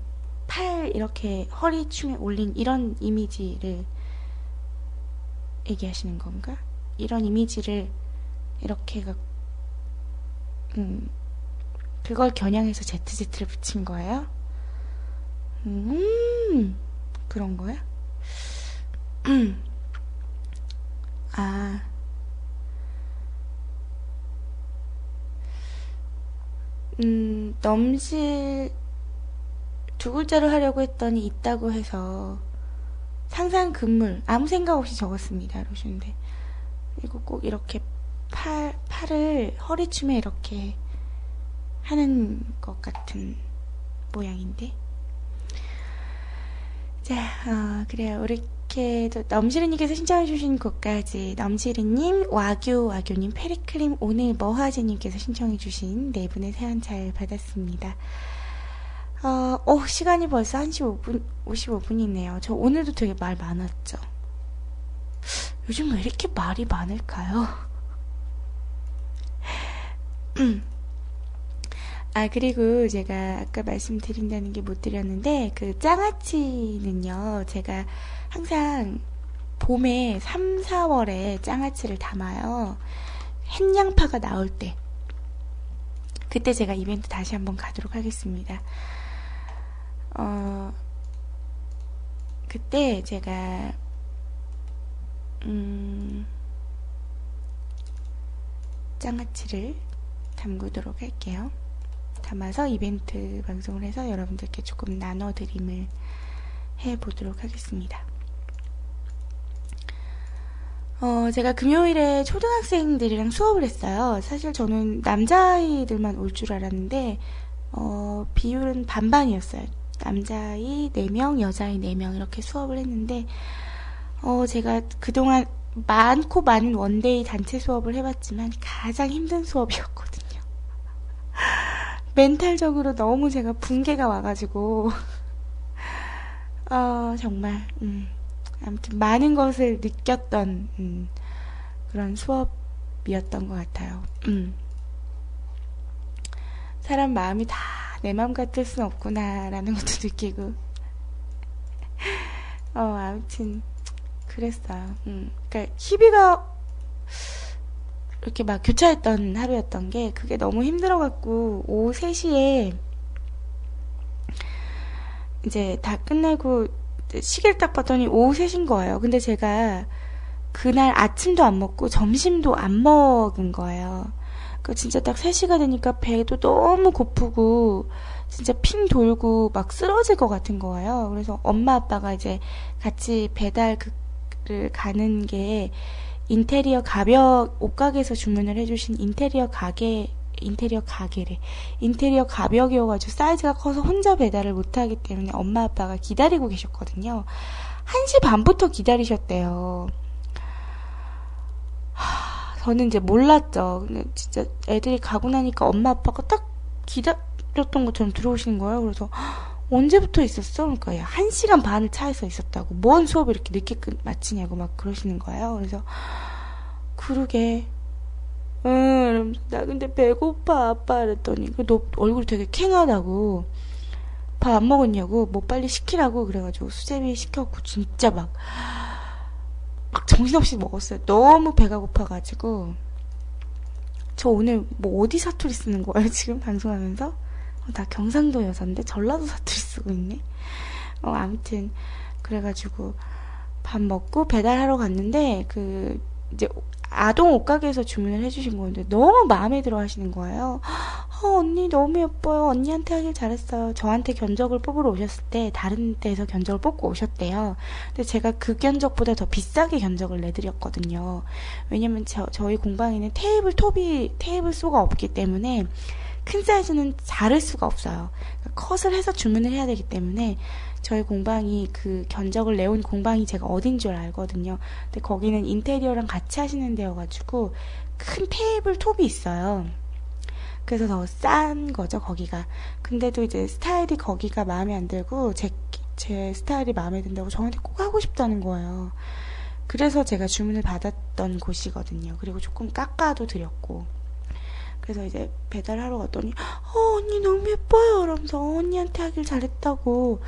Speaker 4: 팔, 이렇게 허리춤에 올린 이런 이미지를 얘기하시는 건가? 이런 이미지를 이렇게 가, 음, 그걸 겨냥해서 ZZ를 붙인 거예요? 음, 그런 거야? [clears throat] 아, 음, 넘실 두 글자로 하려고 했더니 있다고 해서 상상 금물 아무 생각 없이 적었습니다. 그러시는데 이거 꼭 이렇게 팔 팔을 허리춤에 이렇게 하는 것 같은 모양인데 자 어, 그래요 이렇게 또 넘시르님께서 신청해 주신 곡까지 넘시르님 와규 와규님 페리크림 오늘 머하제님께서 신청해 주신 네 분의 사연 잘 받았습니다. 어, 어, 시간이 벌써 1시 5분, 55분이네요. 저 오늘도 되게 말 많았죠. 요즘 왜 이렇게 말이 많을까요? [clears throat] 아, 그리고 제가 아까 말씀드린다는 게 못 드렸는데, 그 짱아찌는요, 제가 항상 봄에 3, 4월에 짱아찌를 담아요. 햇양파가 나올 때. 그때 제가 이벤트 다시 한번 가도록 하겠습니다. 어, 그때 제가, 음, 짱아치를 담그도록 할게요. 담아서 이벤트 방송을 해서 여러분들께 조금 나눠드림을 해보도록 하겠습니다. 어, 제가 금요일에 초등학생들이랑 수업을 했어요. 사실 저는 남자아이들만 올 줄 알았는데, 어, 비율은 반반이었어요. 남자아이 4명, 여자아이 4명 이렇게 수업을 했는데, 어, 제가 그동안 많고 많은 one day 단체 수업을 해봤지만 가장 힘든 수업이었거든요. [laughs] 멘탈적으로 너무 제가 붕괴가 와가지고, [laughs] 어, 정말, 음, 아무튼 많은 것을 느꼈던, 음, 그런 수업이었던 것 같아요. 음. 사람 마음이 다 내 마음 같을 순 없구나라는 것도 [laughs] 느끼고, 어, 아무튼, 그랬어요. 음. 그니까, 희비가, 이렇게 막 교차했던 하루였던 게, 그게 너무 힘들어갖고, 오후 3시에, 이제 다 끝내고, 시계를 딱 봤더니 오후 3시인 거예요. 근데 제가, 그날 아침도 안 먹고, 점심도 안 먹은 거예요. 그 진짜 딱 3시가 되니까 배도 너무 고프고, 진짜 핑 돌고 막 쓰러질 것 같은 거예요. 그래서 엄마 아빠가 이제 같이 배달 그를 가는 게 인테리어 가벽 옷가게에서 주문을 해주신 인테리어 가게 인테리어 가게래 인테리어 가벽이어가지고 사이즈가 커서 혼자 배달을 못하기 때문에 엄마 아빠가 기다리고 계셨거든요. 1시 반부터 기다리셨대요. 하, 저는 이제 몰랐죠. 근데 진짜 애들이 가고 나니까 엄마 아빠가 딱 기다렸던 것처럼 들어오시는 거예요. 그래서 언제부터 있었어? 그러니까 야, 한 시간 반을 차에서 있었다고. 뭔 수업을 이렇게 늦게 끝, 마치냐고 막 그러시는 거예요. 그래서 그러게. 응, 나 근데 배고파 아빠 그랬더니 너 얼굴이 되게 캥하다고 밥 안 먹었냐고 뭐 빨리 시키라고 그래가지고 수제비 시켜갖고 진짜 막 막 정신없이 먹었어요. 너무 배가 고파가지고 저 오늘 뭐 어디 사투리 쓰는 거예요 [laughs] 지금 방송하면서? 어, 나 경상도 여잔데 전라도 사투리 쓰고 있네. 어 아무튼 그래가지고 밥 먹고 배달하러 갔는데 그 이제 아동 옷가게에서 주문을 해주신 건데 너무 마음에 들어 하시는 거예요. 어, 언니 너무 예뻐요. 언니한테 하길 잘했어요. 저한테 견적을 뽑으러 오셨을 때 다른 데에서 견적을 뽑고 오셨대요. 근데 제가 그 견적보다 더 비싸게 견적을 내드렸거든요. 왜냐면 저, 저희 공방에는 테이블 톱이 테이블 수가 없기 때문에 큰 사이즈는 자를 수가 없어요. 그러니까 컷을 해서 주문을 해야 되기 때문에 저희 공방이 그 견적을 내온 공방이 제가 어딘 줄 알거든요. 근데 거기는 인테리어랑 같이 하시는 데여가지고 큰 테이블 톱이 있어요. 그래서 더 싼 거죠, 거기가. 근데도 이제 스타일이 거기가 마음에 안 들고 제, 제 스타일이 마음에 든다고 저한테 꼭 하고 싶다는 거예요. 그래서 제가 주문을 받았던 곳이거든요. 그리고 조금 깎아도 드렸고. 그래서 이제 배달하러 갔더니, 어, 언니 너무 예뻐요. 이러면서 어, 언니한테 하길 잘했다고.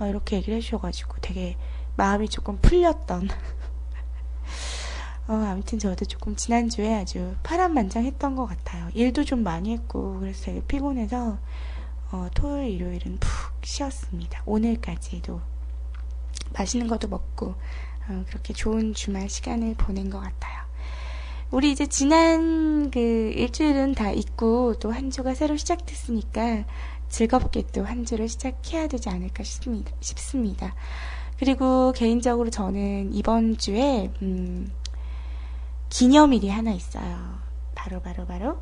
Speaker 4: 막 이렇게 얘기를 해주셔가지고 되게 마음이 조금 풀렸던. [laughs] 어, 아무튼 저도 조금 지난주에 아주 파란만장했던 것 같아요. 일도 좀 많이 했고, 그래서 되게 피곤해서, 어, 토요일, 일요일은 푹 쉬었습니다. 오늘까지도 맛있는 것도 먹고, 어, 그렇게 좋은 주말 시간을 보낸 것 같아요. 우리 이제 지난 그 일주일은 다 있고, 또 한 주가 새로 시작됐으니까, 즐겁게 또 한 주를 시작해야 되지 않을까 싶습니다. 싶습니다. 그리고 개인적으로 저는 이번 주에, 음, 기념일이 하나 있어요. 바로, 바로, 바로,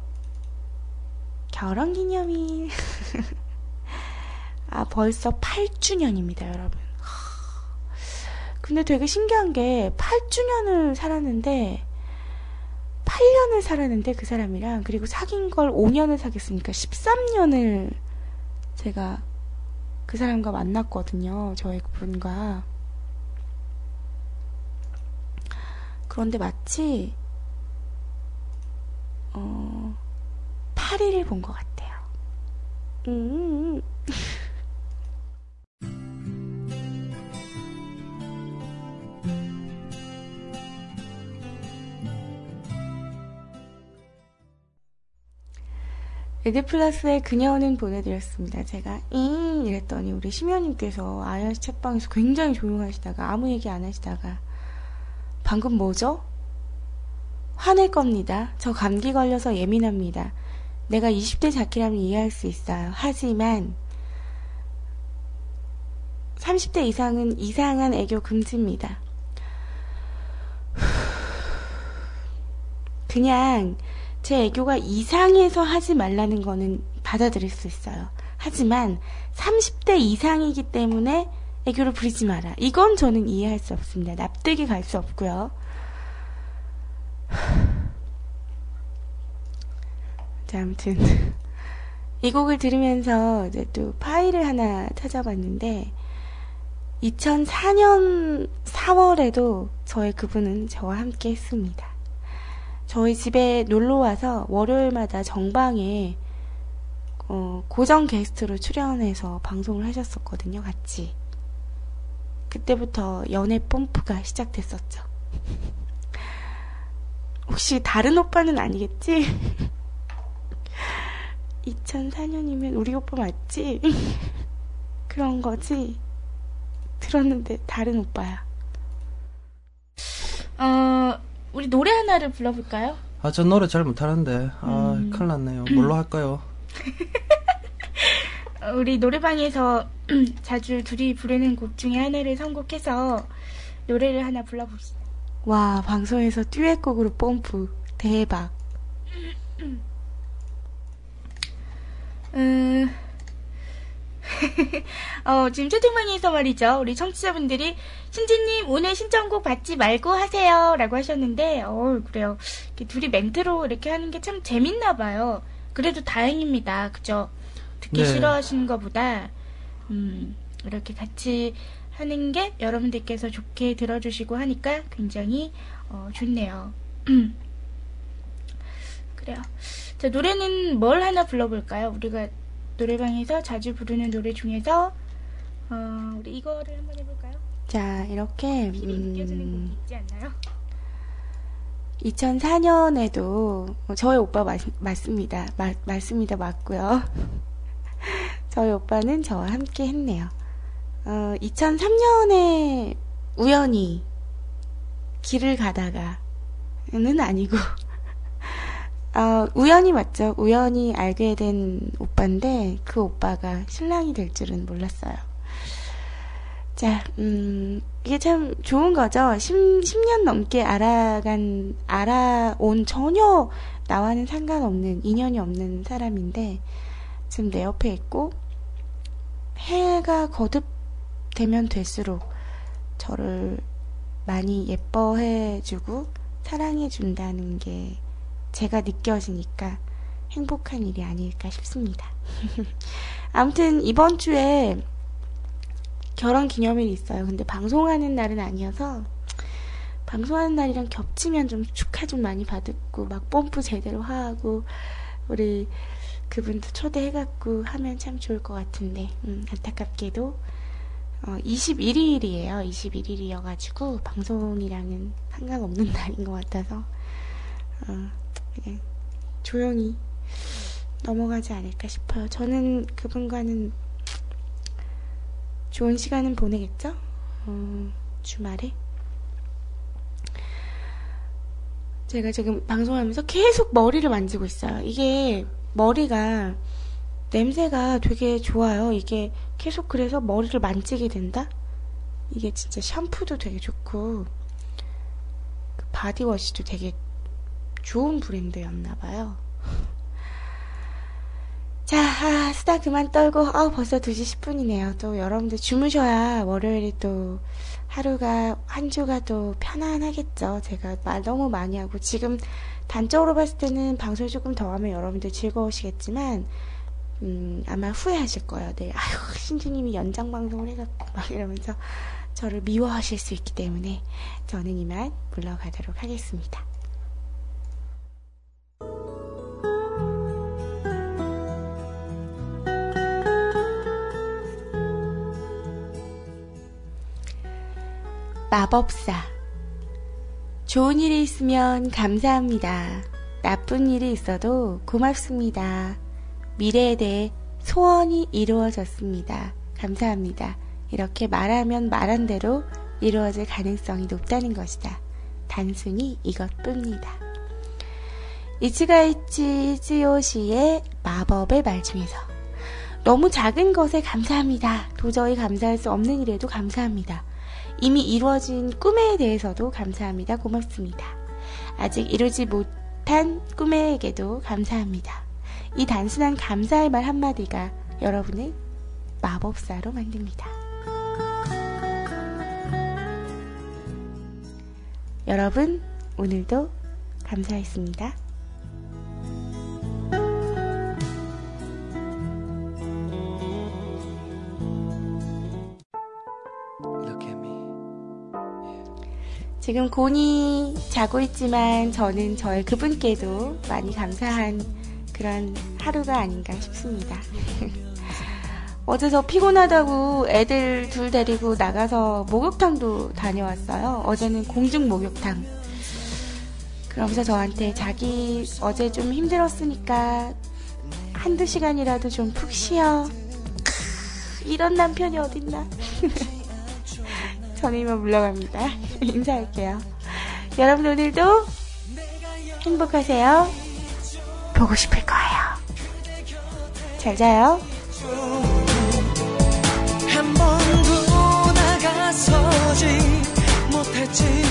Speaker 4: 결혼 기념일. [laughs] 아, 벌써 8주년입니다, 여러분. 근데 되게 신기한 게 8주년을 살았는데 8년을 살았는데 그 사람이랑 그리고 사귄 걸 5년을 사귀었으니까 13년을 제가 그 사람과 만났거든요. 저의 그분과. 그런데 마치 어 8일을 본것 같아요. 음. 레드플러스의 그녀는 보내드렸습니다. 제가 잉 이랬더니 우리 심연님께서 아이언스 책방에서 굉장히 조용하시다가 아무 얘기 안 하시다가 방금 뭐죠? 화낼 겁니다. 저 감기 걸려서 예민합니다. 내가 20대 자키라면 이해할 수 있어요. 하지만 30대 이상은 이상한 애교 금지입니다. [sighs] 그냥 제 애교가 이상해서 하지 말라는 거는 받아들일 수 있어요. 하지만 30대 이상이기 때문에 애교를 부리지 마라. 이건 저는 이해할 수 없습니다. 납득이 갈 수 없고요. [sighs] 자, 아무튼 [laughs] 이 곡을 들으면서 이제 또 파일을 하나 찾아봤는데 2004년 4월에도 저의 그분은 저와 함께 했습니다. 저희 집에 놀러 와서 월요일마다 정방에 어, 고정 게스트로 출연해서 방송을 하셨었거든요, 같이. 그때부터 연애 뽐프가 시작됐었죠. [laughs] 혹시 다른 오빠는 아니겠지? [laughs] 2004년이면 우리 오빠 맞지? [laughs] 그런 거지? 들었는데 다른 오빠야. 어, 우리 노래 하나를 불러볼까요?
Speaker 7: 아, 저 노래 잘 못하는데. 아,
Speaker 4: 음.
Speaker 7: 큰일 났네요. 뭘로 할까요?
Speaker 4: 어, [laughs] 우리 노래방에서 [clears throat] 자주 둘이 부르는 곡 중에 하나를 선곡해서 노래를 하나 불러봅시다. 와, 방송에서 듀엣곡으로 뽐프. 대박. 음, [clears throat] [laughs] 어, 지금 채팅방에서 말이죠. 우리 청취자분들이 신지님 오늘 신청곡 받지 말고 하세요. 라고 하셨는데, 어 그래요. 둘이 멘트로 이렇게 하는 게 참 재밌나 봐요. 그래도 다행입니다. 그죠? 듣기
Speaker 7: 네.
Speaker 4: 싫어하시는 것보다, 음, 이렇게 같이 하는 게 여러분들께서 좋게 들어주시고 하니까 굉장히, 어, 좋네요. [clears throat] 그래요. 자, 노래는 뭘 하나 불러볼까요? 우리가 노래방에서 자주 부르는 노래 중에서 어, 우리 이거를 한번 해볼까요? 자, 이렇게
Speaker 5: 음.
Speaker 4: 힘이 느껴지는 곡이 있지 않나요? 2004년에도 저희 오빠 맞, 맞습니다. 맞, 맞습니다. 맞고요. [laughs] 저희 오빠는 저와 함께 했네요. 어, 2003년에 우연히 길을 가다가는 아니고 어, 우연히 맞죠. 우연히 알게 된 오빠인데 그 오빠가 신랑이 될 줄은 몰랐어요. 자, 음, 이게 참 좋은 거죠. 10, 10년 넘게 알아간, 알아온 전혀 나와는 상관없는, 인연이 없는 사람인데, 지금 내 옆에 있고, 해가 거듭되면 될수록 저를 많이 예뻐해주고, 사랑해준다는 게 제가 느껴지니까 행복한 일이 아닐까 싶습니다. [laughs] 아무튼 이번 주에 결혼 기념일이 있어요. 근데 방송하는 날은 아니어서 방송하는 날이랑 겹치면 좀 축하 좀 많이 받고 막 뽐뿌 제대로 하고 우리 그분도 초대해갖고 하면 참 좋을 것 같은데 음, 안타깝게도 어, 21일이에요. 21일이어가지고 방송이랑은 상관없는 [laughs] 날인 것 같아서 어, 그냥 조용히 넘어가지 않을까 싶어요. 저는 그분과는 좋은 시간은 보내겠죠? 어, 주말에. 제가 지금 방송하면서 계속 머리를 만지고 있어요. 이게 머리가 냄새가 되게 좋아요. 이게 계속 그래서 머리를 만지게 된다? 이게 진짜 샴푸도 되게 좋고, 그 바디워시도 되게 좋은 브랜드였나 봐요. 자, 아, 수다 그만 떨고, 아, 벌써 2시 10분이네요. 또 여러분들 주무셔야 월요일에 또 하루가, 한 주가 또 편안하겠죠. 제가 말 너무 많이 하고, 지금 단적으로 봤을 때는 방송을 조금 더 하면 여러분들 즐거우시겠지만, 음, 아마 후회하실 거예요. 네, 아유, [laughs] 신주님이 연장 방송을 해갖고, 막 이러면서 저를 미워하실 수 있기 때문에 저는 이만 물러가도록 하겠습니다. 마법사. 좋은 일이 있으면 감사합니다. 나쁜 일이 있어도 고맙습니다. 미래에 대해 소원이 이루어졌습니다. 감사합니다. 이렇게 말하면 말한 대로 이루어질 가능성이 높다는 것이다. 단순히 이것뿐이다. 이츠가이치 찌요시의 마법의 말 중에서 너무 작은 것에 감사합니다. 도저히 감사할 수 없는 일에도 감사합니다. 이미 이루어진 꿈에 대해서도 감사합니다. 고맙습니다. 아직 이루지 못한 꿈에게도 감사합니다. 이 단순한 감사의 말 한마디가 여러분을 마법사로 만듭니다. 여러분, 오늘도 감사했습니다. 지금 곤이 자고 있지만 저는 저의 그분께도 많이 감사한 그런 하루가 아닌가 싶습니다. [laughs] 어제 저 피곤하다고 애들 둘 데리고 나가서 목욕탕도 다녀왔어요. 어제는 공중 목욕탕. 그러면서 저한테 자기 어제 좀 힘들었으니까 한두 시간이라도 좀 푹 쉬어. [laughs] 이런 남편이 어딨나. [laughs] 저는 이만 물러갑니다. [laughs] 인사할게요. 여러분 오늘도 행복하세요. 보고 싶을 거예요. 잘 자요. 한번 돌아가서지 못했지.